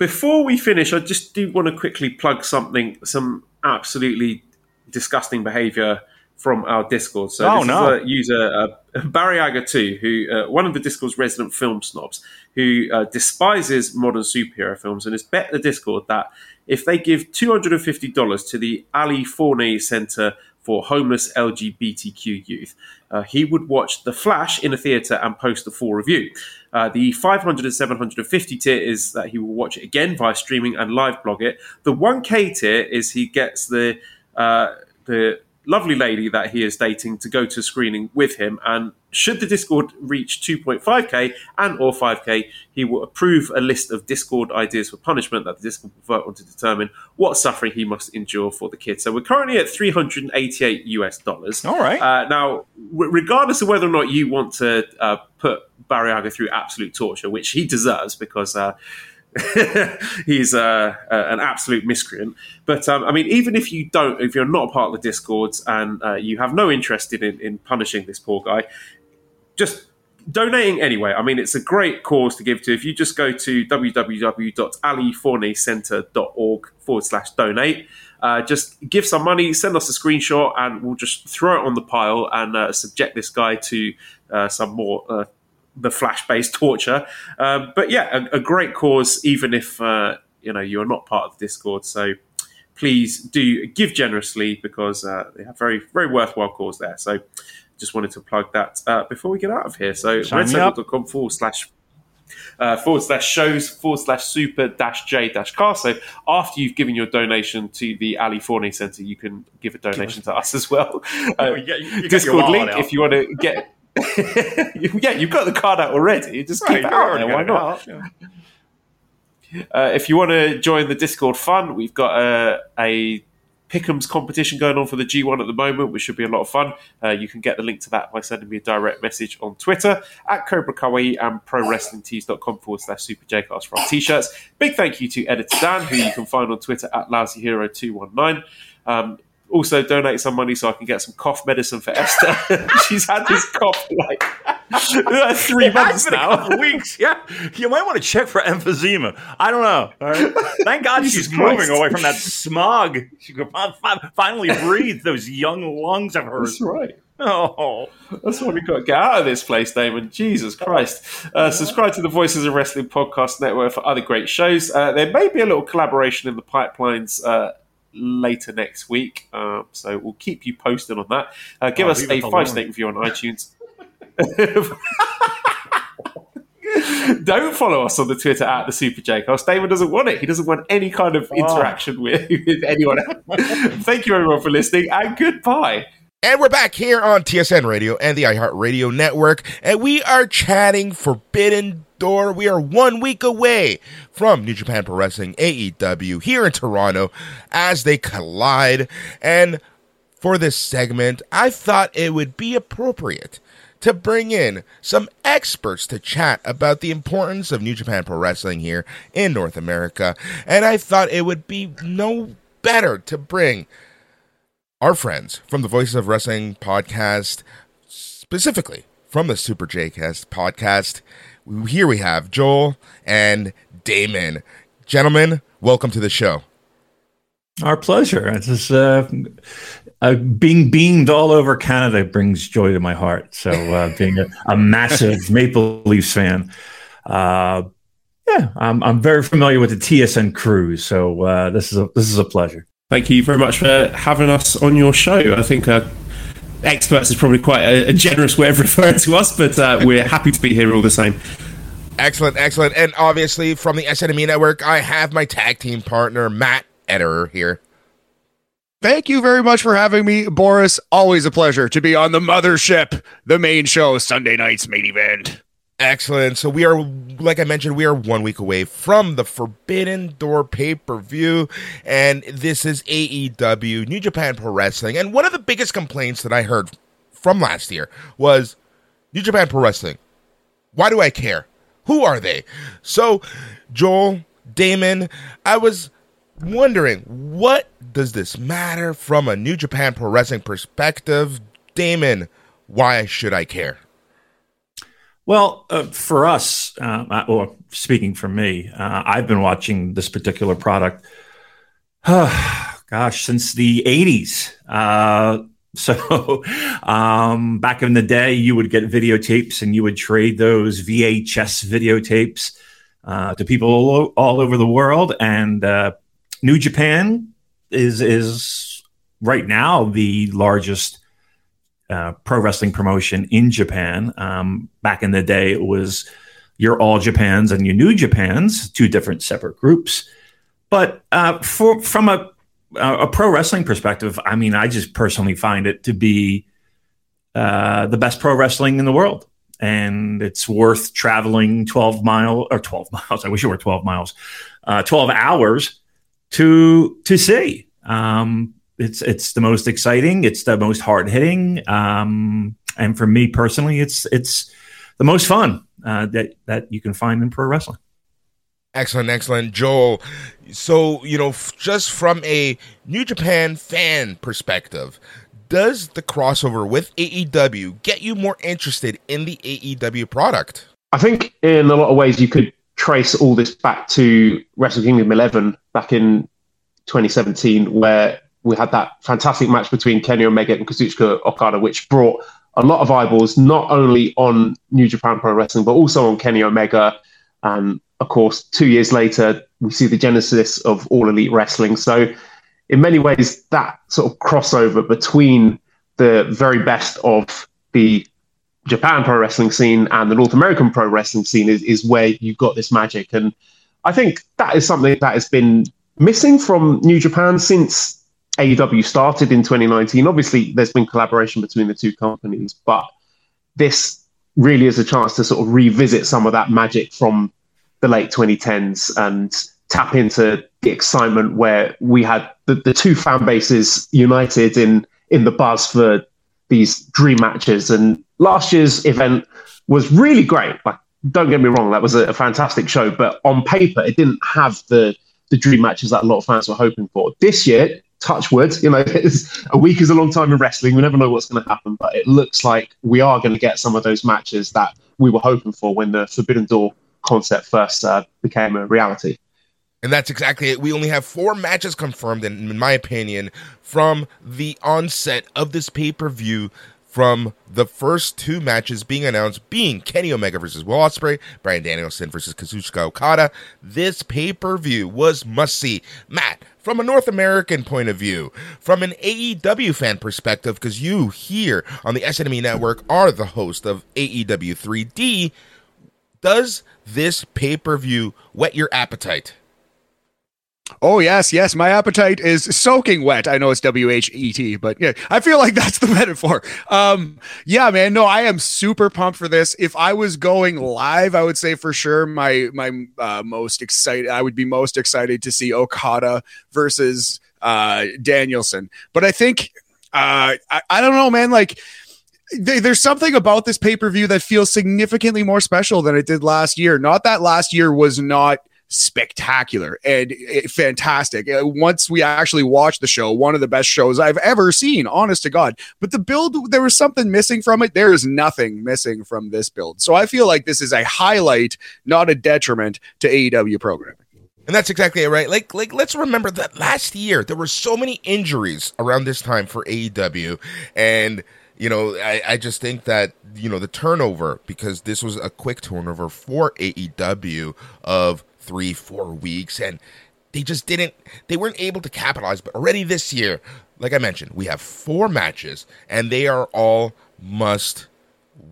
Before we finish, I just do want to quickly plug something, some absolutely disgusting behavior from our Discord. So oh, this no. is a user, uh, Barry Aga 2, who uh, one of the Discord's resident film snobs, who uh, despises modern superhero films and has bet the Discord that if they give $250 to the Ali Forney Center for Homeless LGBTQ Youth, uh, he would watch The Flash in a theater and post the full review. Uh, the 500 and 750 tier is that he will watch it again via streaming and live blog it. The 1K tier is he gets the uh, the lovely lady that he is dating to go to screening with him. And should the discord reach 2.5k and or 5k he will approve a list of discord ideas for punishment that the discord will vote on to determine what suffering he must endure for the kid. So we're currently at 388 us dollars. All right. uh, now w- regardless of whether or not you want to uh, put Barriaga through absolute torture which he deserves because uh, [LAUGHS] he's uh, uh, an absolute miscreant. But um, I mean, even if you don't, if you're not a part of the discords and uh, you have no interest in, in punishing this poor guy, just donating anyway. I mean, it's a great cause to give to. If you just go to www.aliforneycenter.org forward slash donate, uh, just give some money, send us a screenshot, and we'll just throw it on the pile and uh, subject this guy to uh, some more uh, the flash based torture. Um, but yeah, a, a, great cause, even if uh, you know you're not part of the Discord. So please do give generously because uh, they have very very worthwhile cause there. So just wanted to plug that uh, before we get out of here. So redcircle.com forward slash uh, forward slash shows forward slash super dash j dash car. So after you've given your donation to the Ali Forney Centre, you can give a donation to us as well. [LAUGHS] Uh, you get- you get Discord link if you want to get. [LAUGHS] yeah, you've got the card out already. Just keep it out there. Why not? Uh, if you want to join the Discord fun, we've got a, a Pick'ems competition going on for the G1 at the moment, which should be a lot of fun. Uh, you can get the link to that by sending me a direct message on Twitter at Cobra Kawaii and ProWrestlingTees.com forward slash Super Jcast for our t shirts. Big thank you to Editor Dan, who you can find on Twitter at LousyHero219. Um, also, donate some money so I can get some cough medicine for Esther. [LAUGHS] She's had this cough like [LAUGHS] three It months now. weeks. Yeah, you might want to check for emphysema. I don't know. Right. [LAUGHS] Thank God Jesus she's moving away from that smog. She fi- finally breathe those young lungs of hers. That's right. Oh, That's why we got to get out of this place, Damon. Jesus Christ. Uh, subscribe to the Voices of Wrestling Podcast Network for other great shows. Uh, there may be a little collaboration in the pipelines uh, later next week. Um, so we'll keep you posted on that. Uh, give Oh, us a five snake review on iTunes. [LAUGHS] Don't follow us on the Twitter at the Super Jcast. Damon doesn't want it. He doesn't want any kind of interaction with, with anyone. [LAUGHS] Thank you, everyone, for listening, and goodbye. And we're back here on TSN Radio and the iHeartRadio Network, and we are chatting Forbidden Door. We are one week away from New Japan Pro Wrestling AEW here in Toronto as they collide. And for this segment, I thought it would be appropriate to bring in some experts to chat about the importance of New Japan Pro Wrestling here in North America. And I thought it would be no better to bring our friends from the Voices of Wrestling podcast, specifically from the Super J-Cast podcast. Here we have Joel and Damon. Gentlemen, welcome to the show. our pleasure. It's just, uh, uh, being beamed all over Canada brings joy to my heart. So, uh, [LAUGHS] being a, a massive Maple Leafs fan, uh, yeah, I'm, I'm very familiar with the TSN crew. So, uh, this is a, this is a pleasure. Thank you very much for having us on your show. I think uh, experts is probably quite a, a generous way of [LAUGHS] referring to us, but uh, we're happy to be here all the same. Excellent, excellent. And obviously, from the SNME Network, I have my tag team partner, Matt Ederer, here. Thank you very much for having me, Boris. Always a pleasure to be on the mothership, the main show, Sunday night's main event. Excellent. So we are, like I mentioned, we are one week away from the Forbidden Door pay per view, and this is AEW New Japan Pro Wrestling. And one of the biggest complaints that I heard from last year was New Japan Pro Wrestling. Why do I care? Who are they? So, Joel, Damon, I was wondering what does this matter from a New Japan Pro Wrestling perspective? Damon, why should I care? Well, uh, for us, uh, or speaking for me, uh, I've been watching this particular product, [SIGHS] gosh, since the 80s. Uh, [LAUGHS] so um, back in the day, you would get videotapes and you would trade those VHS videotapes uh, to people all, all, over the world. And uh, New Japan is is right now the largest uh, pro wrestling promotion in Japan. Um, back in the day, it was your All Japans and your New Japans, two different separate groups. But uh, for from a a pro wrestling perspective, I mean, I just personally find it to be uh, the best pro wrestling in the world, and it's worth traveling twelve mile or twelve [LAUGHS] miles. I wish it were twelve miles, uh, twelve hours to to see. Um, it's it's the most exciting. It's the most hard hitting. Um, and for me personally, it's it's the most fun uh, that that you can find in pro wrestling. Excellent, excellent, Joel. So you know, f- just from a New Japan fan perspective, does the crossover with AEW get you more interested in the AEW product? I think in a lot of ways you could trace all this back to Wrestle Kingdom 11 back in 2017, where we had that fantastic match between Kenny Omega and Kazuchika Okada, which brought a lot of eyeballs not only on New Japan Pro Wrestling but also on Kenny Omega. And of course, two years later, we see the genesis of All Elite Wrestling. So, in many ways, that sort of crossover between the very best of the Japan pro wrestling scene and the North American pro wrestling scene is, is where you got this magic. And I think that is something that has been missing from New Japan since AEW started in 2019. Obviously, there's been collaboration between the two companies, but this really is a chance to sort of revisit some of that magic from the late 2010s and tap into the excitement where we had the, the two fan bases united in in the buzz for these dream matches. And last year's event was really great. Like, don't get me wrong, that was a, a fantastic show, but on paper, it didn't have the the dream matches that a lot of fans were hoping for. This year, touch wood, you know, [LAUGHS] a week is a long time in wrestling. We never know what's going to happen, but it looks like we are going to get some of those matches that we were hoping for when the Forbidden Door concept first uh, became a reality. And that's exactly it. We only have four matches confirmed, and in my opinion, from the onset of this pay per view, from the first two matches being announced being Kenny Omega versus Will Ospreay, Bryan Danielson versus Kazuchika Okada. This pay per view was must see. Matt, from a North American point of view, from an AEW fan perspective, because you here on the SNME Network are the host of AEW 3D, does this pay per view whet your appetite? Oh yes, yes. My appetite is soaking wet. I know it's W H E T, but yeah, I feel like that's the [LAUGHS] metaphor. Um, yeah, man. No, I am super pumped for this. If I was going live, I would say for sure my my uh, most excited. I would be most excited to see Okada versus uh, Danielson. But I think uh, I, I don't know, man. Like there's something about this pay per view that feels significantly more special than it did last year. Not that last year was not spectacular and eh, fantastic. Uh, once we actually watched the show, one of the best shows I've ever seen, honest to God. But the build, there was something missing from it. There is nothing missing from this build. So I feel like this is a highlight, not a detriment to AEW programming. And that's exactly it, right? Like, like let's remember that last year there were so many injuries around this time for AEW, and you know, I, I just think that you know the turnover because this was a quick turnover for AEW of three, four weeks. And they just didn't they weren't able to capitalize but already this year like i mentioned we have four matches and they are all must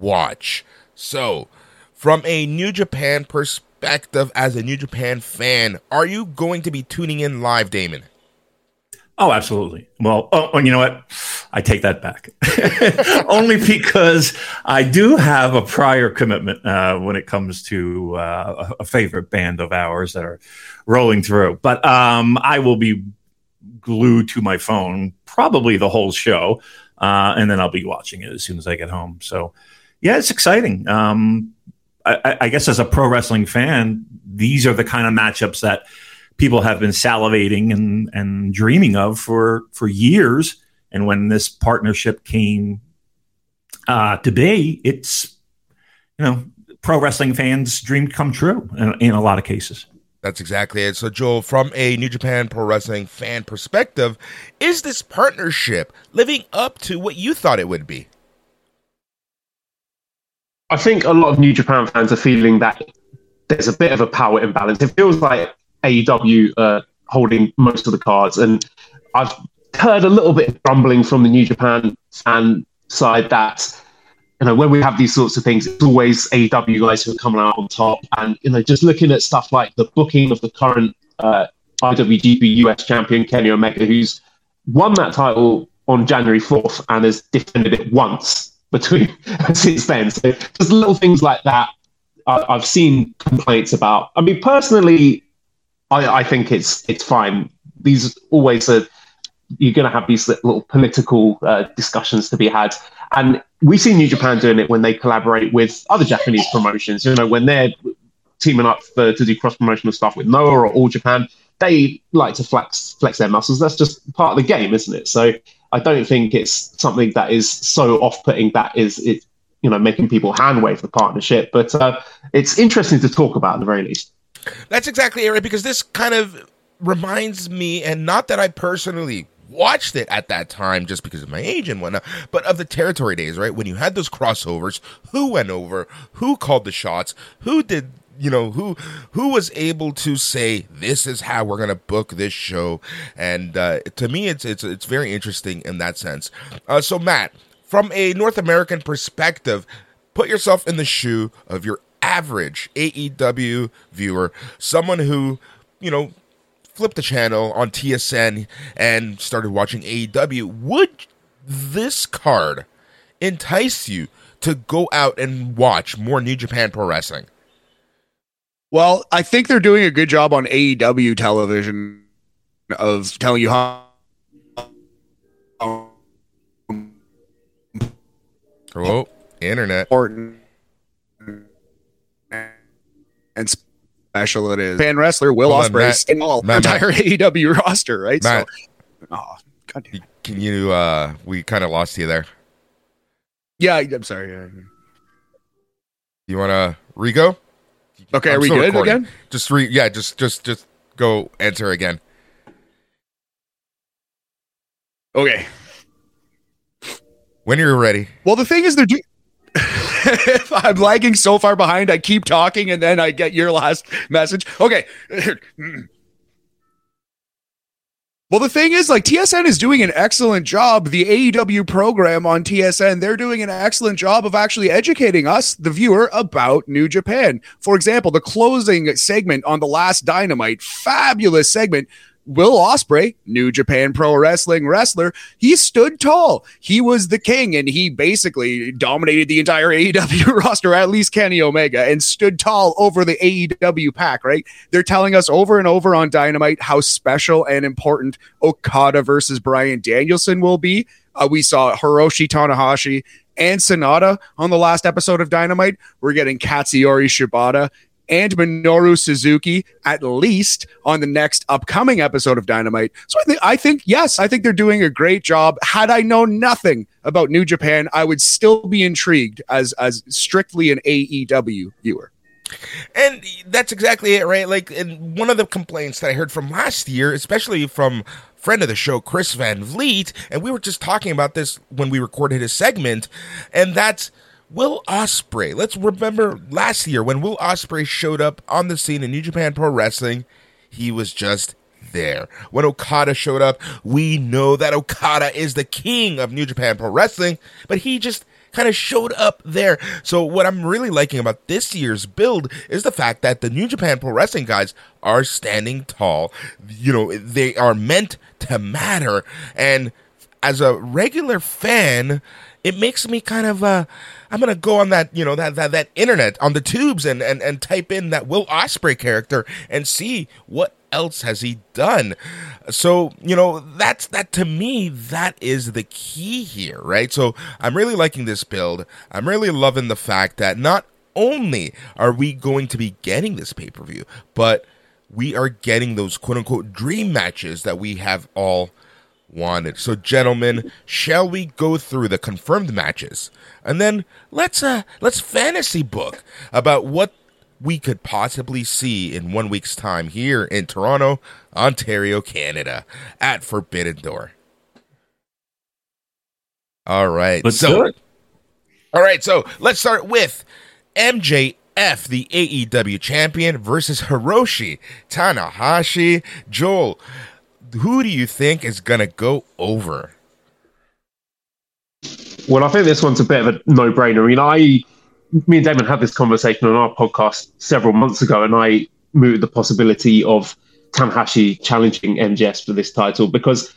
watch so from a new japan perspective as a new japan fan are you going to be tuning in live damon Oh, absolutely. Well, oh, and you know what? I take that back. [LAUGHS] Only because I do have a prior commitment uh, when it comes to uh, a favorite band of ours that are rolling through. But um, I will be glued to my phone probably the whole show, uh, and then I'll be watching it as soon as I get home. So, yeah, it's exciting. Um, I, I guess as a pro wrestling fan, these are the kind of matchups that people have been salivating and, and dreaming of for, for years. And when this partnership came uh, to be, it's, you know, pro wrestling fans' dream come true in, in a lot of cases. That's exactly it. So, Joel, from a New Japan Pro Wrestling fan perspective, is this partnership living up to what you thought it would be? I think a lot of New Japan fans are feeling that there's a bit of a power imbalance. It feels like AEW uh, holding most of the cards. And I've heard a little bit of grumbling from the New Japan fan side that you know when we have these sorts of things, it's always AEW guys who are coming out on top. And you know, just looking at stuff like the booking of the current uh, IWGP US champion Kenny Omega, who's won that title on January fourth and has defended it once [LAUGHS] between since then. So just little things like that. I, I've seen complaints about. I mean, personally, I, I think it's it's fine. These always are. You're going to have these little political uh, discussions to be had, and we see New Japan doing it when they collaborate with other Japanese promotions. You know, when they're teaming up for, to do cross promotional stuff with Noah or All Japan, they like to flex flex their muscles. That's just part of the game, isn't it? So I don't think it's something that is so off putting that is it. You know, making people hand wave the partnership, but uh, it's interesting to talk about at the very least. That's exactly it, right? Because this kind of reminds me, and not that I personally watched it at that time just because of my age and whatnot, but of the territory days, right? When you had those crossovers, who went over, who called the shots, who did you know who who was able to say this is how we're gonna book this show and uh, to me it's it's it's very interesting in that sense uh, so matt from a north american perspective put yourself in the shoe of your average AEW viewer, someone who, you know, flipped the channel on TSN and started watching AEW, would this card entice you to go out and watch more New Japan Pro Wrestling? Well, I think they're doing a good job on AEW television of telling you how. Hello, internet. Important and special it is. Fan wrestler Will Ospreay in all Matt, entire [LAUGHS] Matt. AEW roster, right? Matt, so, oh, God can you? uh We kind of lost you there. Yeah, I'm sorry. Yeah. You want to re-go? Okay, I'm are we good recording. again? Just re, yeah, just just just go enter again. Okay. When you're ready. Well, the thing is, they're doing if [LAUGHS] I'm lagging so far behind, I keep talking and then I get your last message. Okay. [CLEARS THROAT] Well, the thing is, like, TSN is doing an excellent job. The AEW program on TSN, they're doing an excellent job of actually educating us, the viewer, about New Japan. For example, the closing segment on the last Dynamite, fabulous segment Will Ospreay, New Japan Pro Wrestling wrestler, he stood tall. He was the king, and he basically dominated the entire [LAUGHS] AEW [LAUGHS] roster, at least Kenny Omega, and stood tall over the AEW pack, right? They're telling us over and over on Dynamite how special and important Okada versus Bryan Danielson will be. Uh, we saw Hiroshi Tanahashi and Sanada on the last episode of Dynamite. We're getting Katsuyori Shibata and Minoru Suzuki at least on the next upcoming episode of Dynamite. So I think I think yes, I think they're doing a great job. Had I known nothing about New Japan, I would still be intrigued as as strictly an AEW viewer. And that's exactly it, right? Like, and one of the complaints that I heard from last year, especially from friend of the show, Chris Van Vliet, and we were just talking about this when we recorded his segment, and that's Will Ospreay. Let's remember last year when Will Ospreay showed up on the scene in New Japan Pro Wrestling, he was just there. When Okada showed up, we know that Okada is the king of New Japan Pro Wrestling, but he just kind of showed up there. So what I'm really liking about this year's build is the fact that the New Japan Pro Wrestling guys are standing tall. You know, they are meant to matter. And as a regular fan, it makes me kind of uh I'm gonna go on that you know that that, that internet on the tubes and, and and type in that Will Ospreay character and see what else has he done? So, you know, that's that to me, that is the key here, right? So I'm really liking this build. I'm really loving the fact that not only are we going to be getting this pay per view, but we are getting those quote unquote dream matches that we have all wanted. So, gentlemen, shall we go through the confirmed matches, and then let's uh let's fantasy book about what we could possibly see in one week's time here in Toronto, Ontario, Canada, at Forbidden Door. All right, Let's so do it. all right, so let's start with MJF, the AEW champion, versus Hiroshi Tanahashi. Joel, who do you think is gonna go over? Well, I think this one's a bit of a no-brainer. I mean, I, me and Damon had this conversation on our podcast several months ago, and I mooted the possibility of Tanahashi challenging MJF for this title because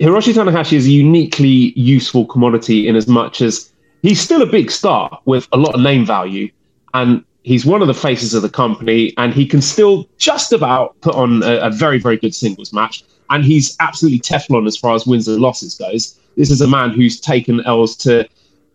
Hiroshi Tanahashi is a uniquely useful commodity in as much as he's still a big star with a lot of name value, and he's one of the faces of the company, and he can still just about put on a, a very, very good singles match, and he's absolutely Teflon as far as wins and losses goes. This is a man who's taken L's to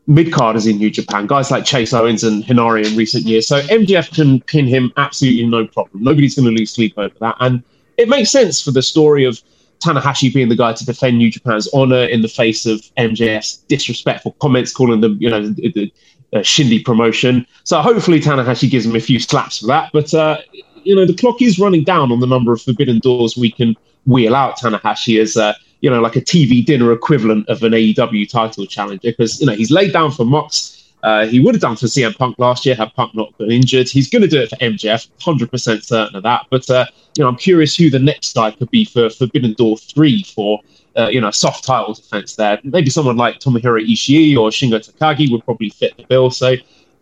mid carders in New Japan, guys like Chase Owens and Hinari in recent years. So MJF can pin him absolutely no problem. Nobody's going to lose sleep over that. And it makes sense for the story of Tanahashi being the guy to defend New Japan's honor in the face of MJF's disrespectful comments, calling them, you know, the, the Shindy promotion. So hopefully Tanahashi gives him a few slaps for that. But, uh, you know, the clock is running down on the number of forbidden doors we can wheel out Tanahashi as, uh, you know, like a TV dinner equivalent of an AEW title challenger because, you know, he's laid down for Mox. Uh, he would have done for CM Punk last year had Punk not been injured. He's going to do it for MJF, 100% certain of that. But, uh, you know, I'm curious who the next guy could be for Forbidden Door 3 for, uh, you know, soft title defense there. Maybe someone like Tomohiro Ishii or Shingo Takagi would probably fit the bill. So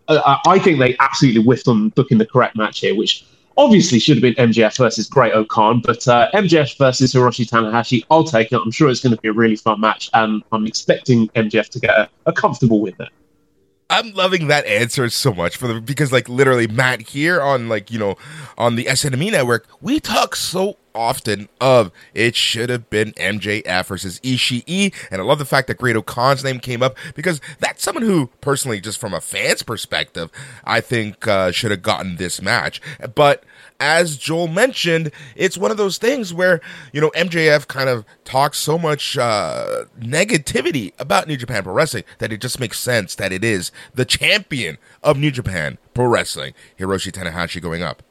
uh, I think they absolutely whiffed on booking the correct match here, which obviously should have been MJF versus Great-O-Khan, but uh, MJF versus Hiroshi Tanahashi, I'll take it. I'm sure it's going to be a really fun match, and I'm expecting MJF to get a, a comfortable win there. I'm loving that answer so much for the because like literally Matt here on like you know on the SNME network we talk so often of it should have been MJF versus Ishii. And I love the fact that Great-O-Khan's name came up because that's someone who personally just from a fan's perspective I think uh, should have gotten this match. But as Joel mentioned, it's one of those things where, you know, MJF kind of talks so much uh, negativity about New Japan Pro Wrestling that it just makes sense that it is the champion of New Japan Pro Wrestling, Hiroshi Tanahashi, going up.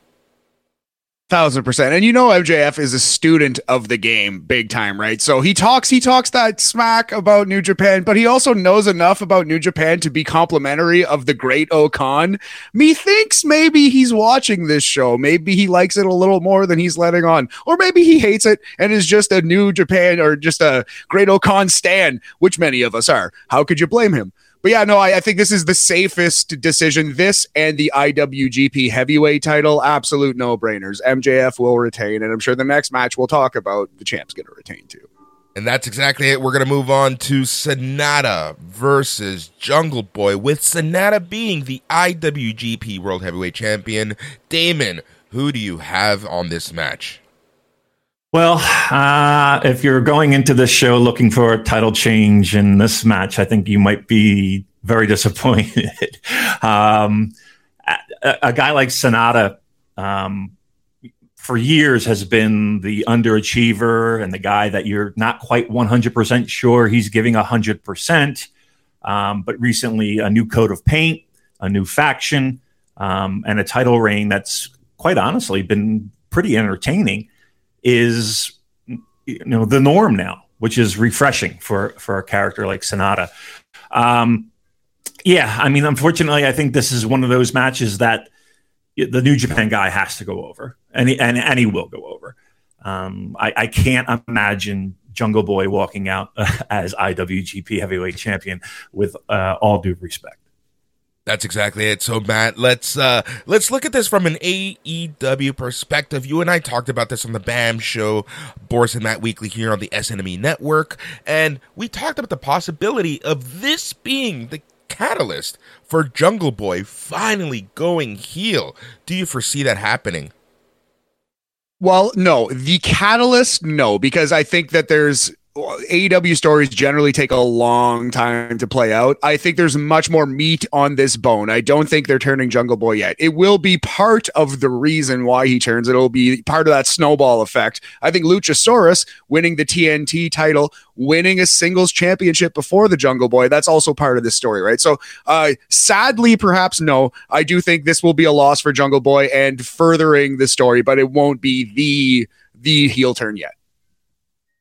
Thousand percent. And you know MJF is a student of the game big time, right? So he talks he talks that smack about New Japan, but he also knows enough about New Japan to be complimentary of the great O-Khan. Methinks maybe he's watching this show. Maybe he likes it a little more than he's letting on. Or maybe he hates it and is just a New Japan or just a great O-Khan stan, which many of us are. How could you blame him? But yeah, no, I, I, think this is the safest decision. This and the IWGP heavyweight title, absolute no brainers. MJF will retain, and I'm sure the next match we'll talk about, the champ's going to retain too. And that's exactly it. We're going to move on to Sanada versus Jungle Boy, with Sanada being the IWGP World Heavyweight Champion. Damon, who do you have on this match? Well, uh, if you're going into this show looking for a title change in this match, I think you might be very [LAUGHS] disappointed. um, a, a, guy like Sanada, um, for years, has been the underachiever and the guy that you're not quite 100% sure he's giving 100%. Um, but recently, a new coat of paint, a new faction, um, and a title reign that's quite honestly been pretty entertaining is you know the norm now, which is refreshing for for a character like Sanada. Um, yeah, I mean, unfortunately, I think this is one of those matches that the New Japan guy has to go over, and he, and and he will go over. Um, I, I can't imagine Jungle Boy walking out [LAUGHS] as IWGP Heavyweight Champion with uh, all due respect. That's exactly it. So Matt, let's uh let's look at this from an AEW perspective. You and I talked about this on the BAM show, Boris and Matt Weekly here on the SNME network, and we talked about the possibility of this being the catalyst for Jungle Boy finally going heel. Do you foresee that happening? Well, no, the catalyst, no, because I think that there's AEW stories generally take a long time to play out. I think there's much more meat on this bone. I don't think they're turning Jungle Boy yet. It will be part of the reason why he turns. It'll be part of that snowball effect. I think Luchasaurus winning the TNT title, winning a singles championship before the Jungle Boy, that's also part of this story, right? So, uh, sadly, perhaps no. I do think this will be a loss for Jungle Boy and furthering the story, but it won't be the the heel turn yet.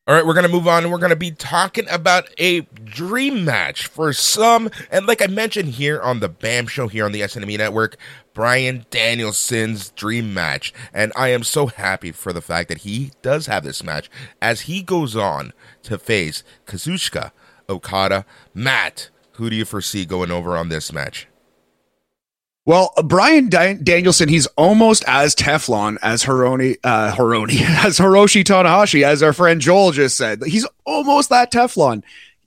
All right, we're going to move on and we're going to be talking about a dream match for some. And like I mentioned here on the BAM show here on the SNME network, Bryan Danielson's dream match. And I am so happy for the fact that he does have this match as he goes on to face Kazuchika Okada. Matt, who do you foresee going over on this match? Well, Brian Danielson, he's almost as Teflon as Hironi, uh, Hironi, [LAUGHS] as Hiroshi Tanahashi, as our friend Joel just said. He's almost that Teflon.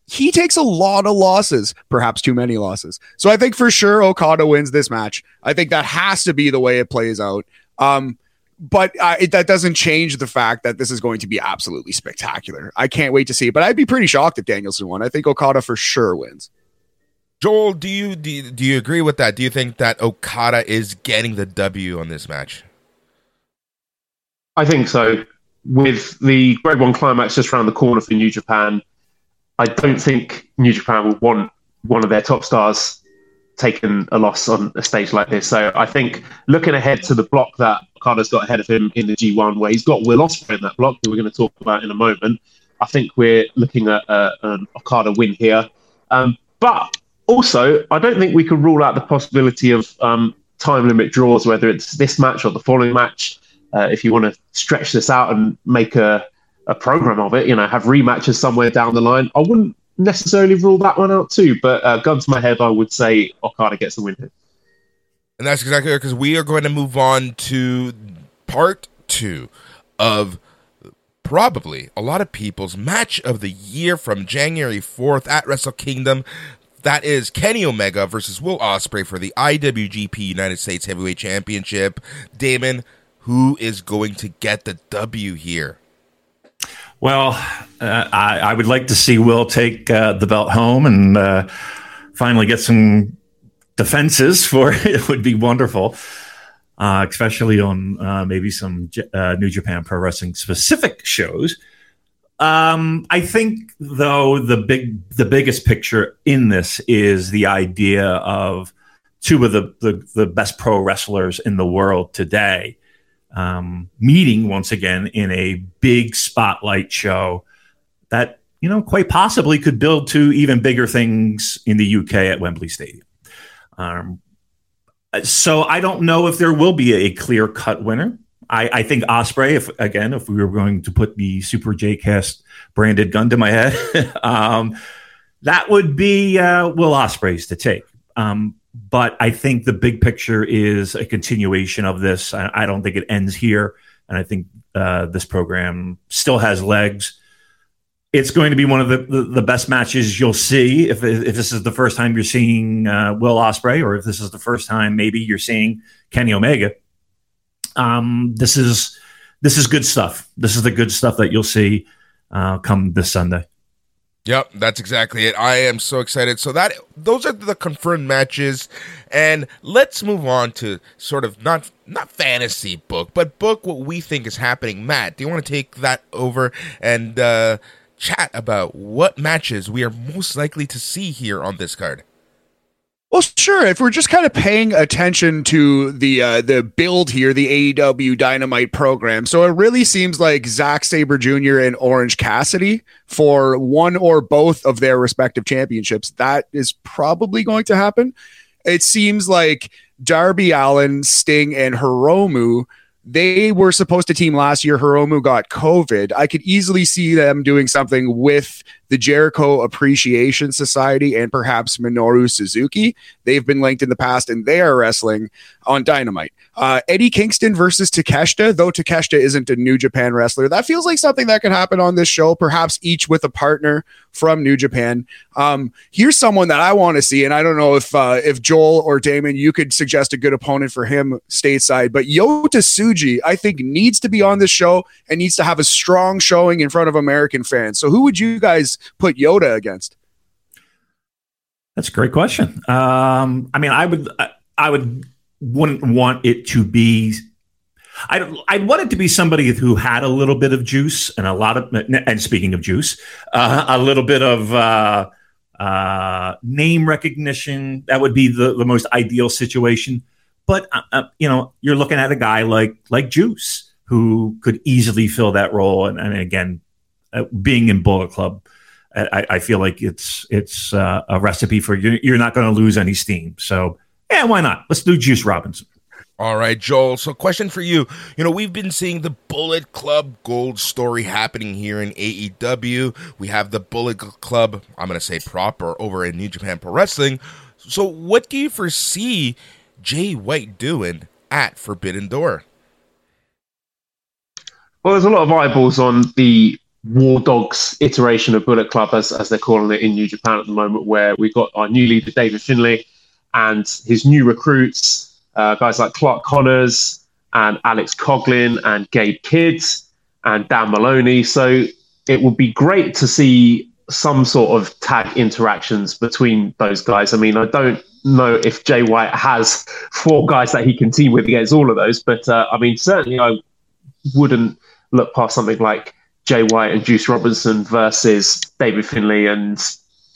He takes a lot of losses, perhaps too many losses. So I think for sure Okada wins this match. I think that has to be the way it plays out. Um, but uh, it, that doesn't change the fact that this is going to be absolutely spectacular. I can't wait to see it. But I'd be pretty shocked if Danielson won. I think Okada for sure wins. Joel, do you, do you do you agree with that? Do you think that Okada is getting the W on this match? I think so. With the G1 Climax just around the corner for New Japan, I don't think New Japan will want one of their top stars taking a loss on a stage like this. So I think looking ahead to the block that Okada's got ahead of him in the G1, where he's got Will Ospreay in that block, that we're going to talk about in a moment. I think we're looking at uh, an Okada win here. Um, but also, I don't think we can rule out the possibility of um, time limit draws, whether it's this match or the following match. Uh, if you want to stretch this out and make a, a program of it, you know, have rematches somewhere down the line, I wouldn't necessarily rule that one out too. But uh, gun to my head, I would say Okada gets the win here. And that's exactly because we are going to move on to part two of probably a lot of people's match of the year from January 4th at Wrestle Kingdom. That is Kenny Omega versus Will Ospreay for the IWGP United States Heavyweight Championship. Damon, who is going to get the W here? Well, uh, I, I, would like to see Will take uh, the belt home and uh, finally get some defenses for [LAUGHS] it. it would be wonderful, uh, especially on uh, maybe some uh, New Japan Pro Wrestling specific shows. Um, I think though the big the biggest picture in this is the idea of two of the the, the best pro wrestlers in the world today um, meeting once again in a big spotlight show that you know quite possibly could build to even bigger things in the UK at Wembley Stadium. Um, so I don't know if there will be a clear cut winner. I, I think Ospreay, if again, if we were going to put the Super J Cast branded gun to my head, [LAUGHS] um, that would be uh, Will Ospreay's to take. Um, but I think the big picture is a continuation of this. I, I don't think it ends here, and I think uh, this program still has legs. It's going to be one of the, the, the, best matches you'll see if, if this is the first time you're seeing uh, Will Ospreay, or if this is the first time maybe you're seeing Kenny Omega um, this is this is good stuff. This is the good stuff that you'll see uh, come this Sunday. Yep, that's exactly it. I am so excited. So that those are the confirmed matches, and let's move on to sort of not not fantasy book, but book what we think is happening. Matt, do you want to take that over and uh, chat about what matches we are most likely to see here on this card? Well, sure. If we're just kind of paying attention to the uh, the build here, the AEW Dynamite program, so it really seems like Zack Sabre Jr. and Orange Cassidy for one or both of their respective championships. That is probably going to happen. It seems like Darby Allin, Sting, and Hiromu they were supposed to team last year. Hiromu got COVID. I could easily see them doing something with the Jericho Appreciation Society and perhaps Minoru Suzuki. They've been linked in the past and they are wrestling on Dynamite. Uh, Eddie Kingston versus Takeshita, though Takeshita isn't a New Japan wrestler, that feels like something that could happen on this show, perhaps each with a partner from New Japan. Um, here's someone that I want to see, and I don't know if uh, if Joel or Damon, you could suggest a good opponent for him stateside, but Yota Tsuji, I think, needs to be on this show and needs to have a strong showing in front of American fans. So who would you guys put Yota against? That's a great question. Um, I mean, I would, I, I would wouldn't want it to be I'd, I'd want it to be somebody who had a little bit of juice and a lot of, and speaking of juice, uh, a little bit of uh, uh, name recognition. That would be the, the most ideal situation. But uh, uh, you know, you're looking at a guy like like Juice who could easily fill that role. And, and again, uh, being in Bullet Club, I, I, feel like it's it's uh, a recipe for you. You're not going to lose any steam. So yeah, why not? Let's do Juice Robinson. All right, Joel. So, question for you. You know, we've been seeing the Bullet Club Gold story happening here in AEW. We have the Bullet Club, I'm going to say proper, over in New Japan Pro Wrestling. So, what do you foresee Jay White doing at Forbidden Door? Well, there's a lot of eyeballs on the War Dogs iteration of Bullet Club, as, as they're calling it in New Japan at the moment, where we've got our new leader, David Finlay and his new recruits, uh, guys like Clark Connors and Alex Coughlin and Gabe Kidd and Dan Moloney. So it would be great to see some sort of tag interactions between those guys. I mean, I don't know if Jay White has four guys that he can team with against all of those, but uh, I mean, certainly I wouldn't look past something like Jay White and Juice Robinson versus David Finlay and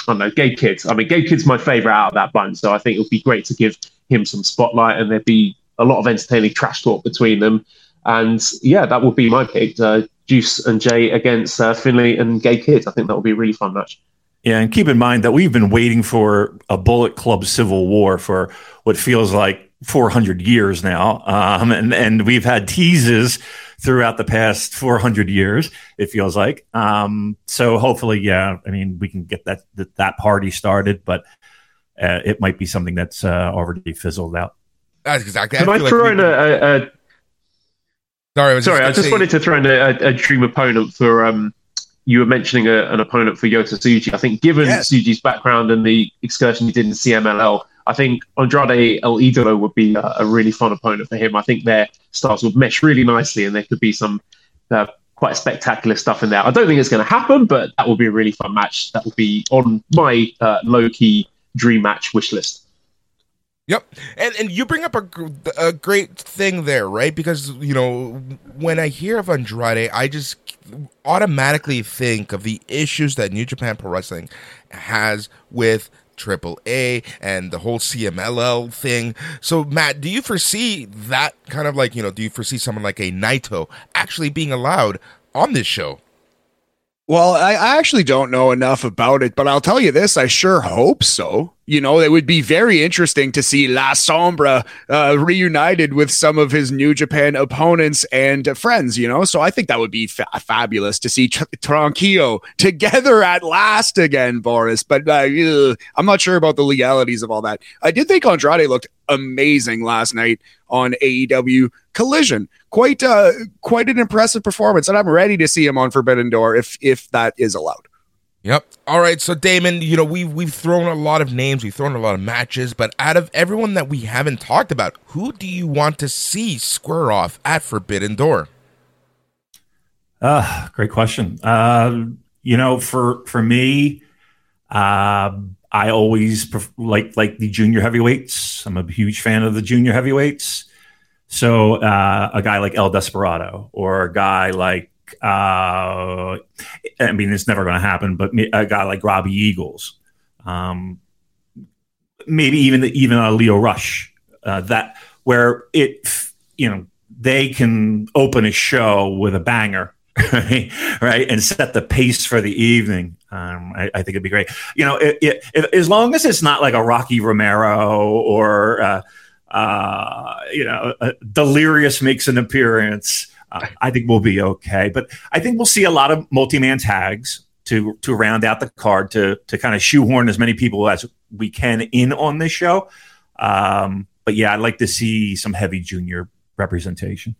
I don't know, Gabe Kidd. I mean, Gabe Kidd's my favourite out of that bunch, so I think it would be great to give him some spotlight and there'd be a lot of entertaining trash talk between them. And yeah, that would be my pick. Uh, Juice and Jay against uh, Finlay and Gabe Kidd. I think that would be a really fun match. Yeah, and keep in mind that we've been waiting for a Bullet Club civil war for what feels like 400 years now, um, and and we've had teases throughout the past 400 years. It feels like. Um, so hopefully, yeah. I mean, we can get that that, that party started, but uh, it might be something that's uh, already fizzled out. That's exactly. Can I, I throw like in a, a, a, Sorry, I sorry. I just say... wanted to throw in a, a dream opponent for. Um, you were mentioning an opponent for Yota Tsuji. I think, given yes. Tsuji's background and the excursion he did in CMLL, I think Andrade El Idolo would be a, a, really fun opponent for him. I think their styles would mesh really nicely, and there could be some uh, quite spectacular stuff in there. I don't think it's going to happen, but that would be a really fun match. That would be on my uh, low key dream match wish list. Yep, and and you bring up a, a great thing there, right? Because you know when I hear of Andrade, I just automatically think of the issues that New Japan Pro Wrestling has with Triple A and the whole CMLL thing. So, Matt, do you foresee that kind of like, you know, do you foresee someone like a Naito actually being allowed on this show? Well, I, I actually don't know enough about it, but I'll tell you this: I sure hope so. You know, it would be very interesting to see La Sombra uh, reunited with some of his New Japan opponents and friends. You know, so I think that would be fa- fabulous to see Tr- [LAUGHS] together at last again, Boris. But uh, I'm not sure about the legalities of all that. I did think Andrade looked amazing last night on AEW Collision. Quite uh quite an impressive performance, and I'm ready to see him on Forbidden Door if if that is allowed. Yep. All right. So Damon, you know, we've we've thrown a lot of names, we've thrown a lot of matches, but out of everyone that we haven't talked about, who do you want to see square off at Forbidden Door? Uh, great question. Uh, you know, for for me, uh, I always pref- like like the junior heavyweights. I'm a huge fan of the junior heavyweights. So uh, a guy like El Desperado or a guy like uh, I mean it's never going to happen, but a guy like Robbie Eagles, um, maybe even even a Lio Rush, uh, that where it you know they can open a show with a banger [LAUGHS] right, and set the pace for the evening. Um, I, I, think it'd be great. You know, it, it, as long as it's not like a Rocky Romero or uh, uh, you know, Delirious makes an appearance. Uh, I think we'll be okay. But I think we'll see a lot of multi-man tags to to round out the card to to kind of shoehorn as many people as we can in on this show. Um, but yeah, I'd like to see some heavy junior representation.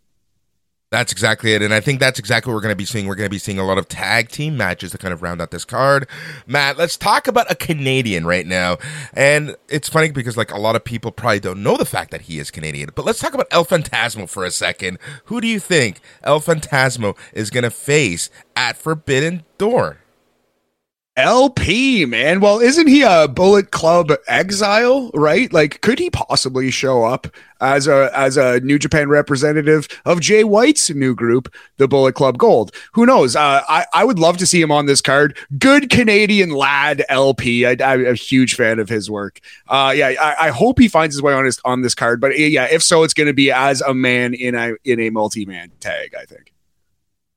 That's exactly it. And I think that's exactly what we're going to be seeing. We're going to be seeing a lot of tag team matches to kind of round out this card. Matt, let's talk about a Canadian right now. And it's funny because like a lot of people probably don't know the fact that he is Canadian. But let's talk about El Phantasmo for a second. Who do you think El Phantasmo is going to face at Forbidden Door? LP, man. Well, isn't he a Bullet Club exile, right? Like, could he possibly show up as a as a New Japan representative of Jay White's new group, the Bullet Club Gold? Who knows? Uh, I I would love to see him on this card. Good Canadian lad, LP. I, am a huge fan of his work. Uh, yeah, I, I hope he finds his way on his on this card. But yeah, if so, it's going to be as a man in a in a multi man tag. I think.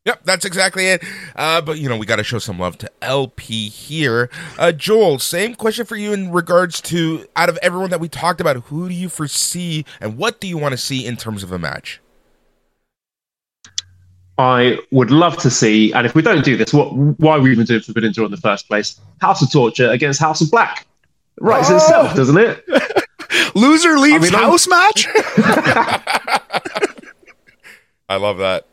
Yep, that's exactly it. Uh, but you know, we got to show some love to LP here. Uh, Joel, same question for you in regards to out of everyone that we talked about, who do you foresee and what do you want to see in terms of a match? I would love to see, and if we don't do this, what why are we even doing Forbidden Door in the first place? House of Torture against House of Black. Writes oh. itself, doesn't it? [LAUGHS] Loser leaves I mean, house I'm... match. [LAUGHS] [LAUGHS] I love that.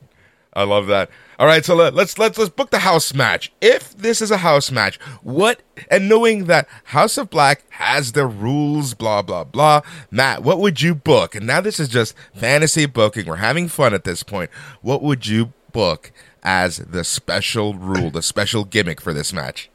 I love that. All right, so let, us let's let's book the house match. If this is a house match, what and knowing that House of Black has the rules, blah blah blah. Matt, what would you book? And now this is just fantasy booking. We're having fun at this point. What would you book as the special rule, the special gimmick for this match?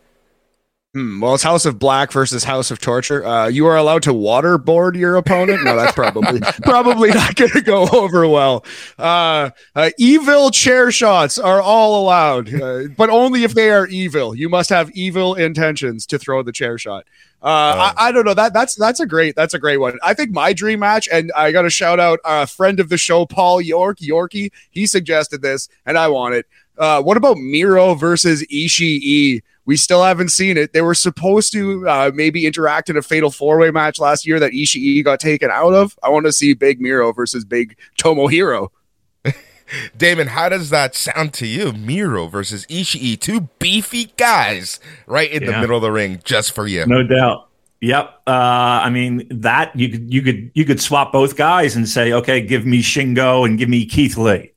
Hmm, well, it's House of Black versus House of Torture. Uh, you are allowed to waterboard your opponent. No, that's probably [LAUGHS] probably not going to go over well. Uh, uh, evil chair shots are all allowed, uh, but only if they are evil. You must have evil intentions to throw the chair shot. Uh, I, I, don't know that that's that's a great that's a great one. I think my dream match, and I got to shout out a friend of the show, Paul York Yorkie. He suggested this, and I want it. Uh, what about Miro versus Ishii? We still haven't seen it. They were supposed to uh, maybe interact in a fatal four way match last year that Ishii got taken out of. I want to see Big Miro versus Big Tomohiro. [LAUGHS] Damon, how does that sound to you? Miro versus Ishii, two beefy guys right in yeah. the middle of the ring just for you. No doubt. Yep. Uh, I mean that you could you could you could swap both guys and say, okay, give me Shingo and give me Keith Lee.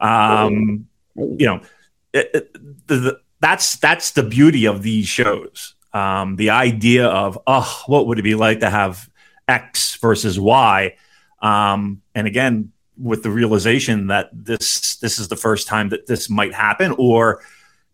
Um, you know, it, it, the, the that's that's the beauty of these shows. Um, the idea of oh, what would it be like to have X versus Y? Um, and again, with the realization that this this is the first time that this might happen, or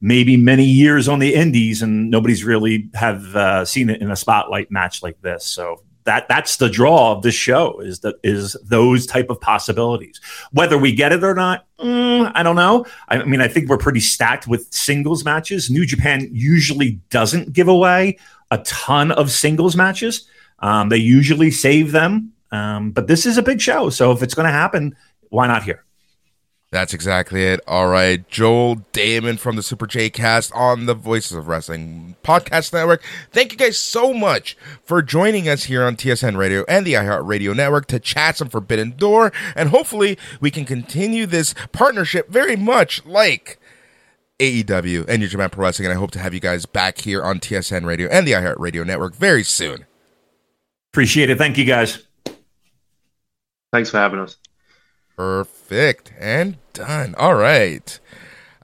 maybe many years on the Indies, and nobody's really have uh, seen it in a spotlight match like this. So that that's the draw of this show is that is those type of possibilities. Whether we get it or not mm, i don't know. I, mean i think we're pretty stacked with singles matches. New japan usually doesn't give away a ton of singles matches. Um, they usually save them. Um, but this is a big show. So if it's going to happen why not here that's exactly it. All right. Joel Damon from the Super J Cast on the Voices of Wrestling Podcast Network. Thank you guys so much for joining us here on TSN Radio and the iHeart Radio Network to chat some Forbidden Door. And hopefully we can continue this partnership very much like AEW and New Japan Pro Wrestling. And I hope to have you guys back here on TSN Radio and the iHeart Radio Network very soon. Appreciate it. Thank you guys. Thanks for having us. Perfect. And done. All right.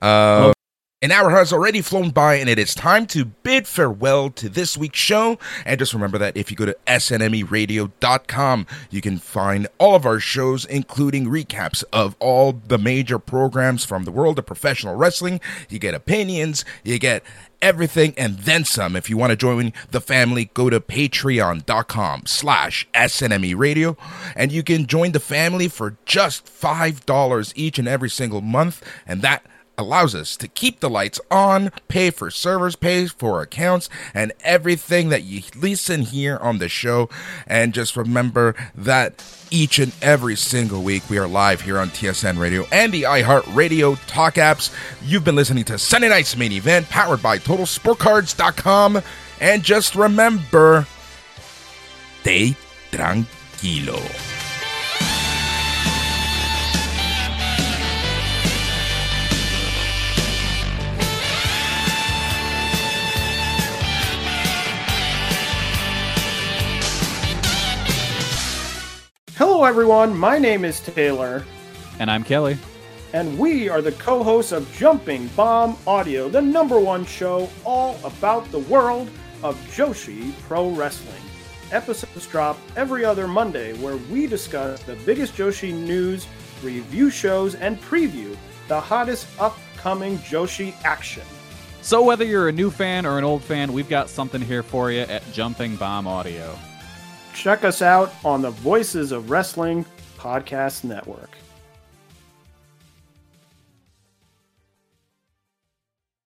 Uh, an hour has already flown by, and it is time to bid farewell to this week's show. And just remember that if you go to snmeradio.com, you can find all of our shows, including recaps of all the major programs from the world of professional wrestling. You get opinions, you get everything and then some. If you want to join the family, go to patreon.com slash SNME radio and you can join the family for just $5 each and every single month. And that allows us to keep the lights on, pay for servers, pay for accounts, and everything that you listen here on the show. And just remember that each and every single week we are live here on TSN Radio and the iHeart Radio Talk apps. You've been listening to Sunday Night's Main Event, powered by TotalSportCards.com. And just remember, stay tranquilo. Hello, everyone. My name is Taylor, And I'm Kelly. and we are the co hosts of Jumping Bomb Audio, the number one show all about the world of Joshi Pro Wrestling. Episodes drop every other Monday where we discuss the biggest Joshi news, review shows, and preview the hottest upcoming Joshi action. So, whether you're a new fan or an old fan, we've got something here for you at Jumping Bomb Audio. Check us out on the Voices of Wrestling Podcast Network.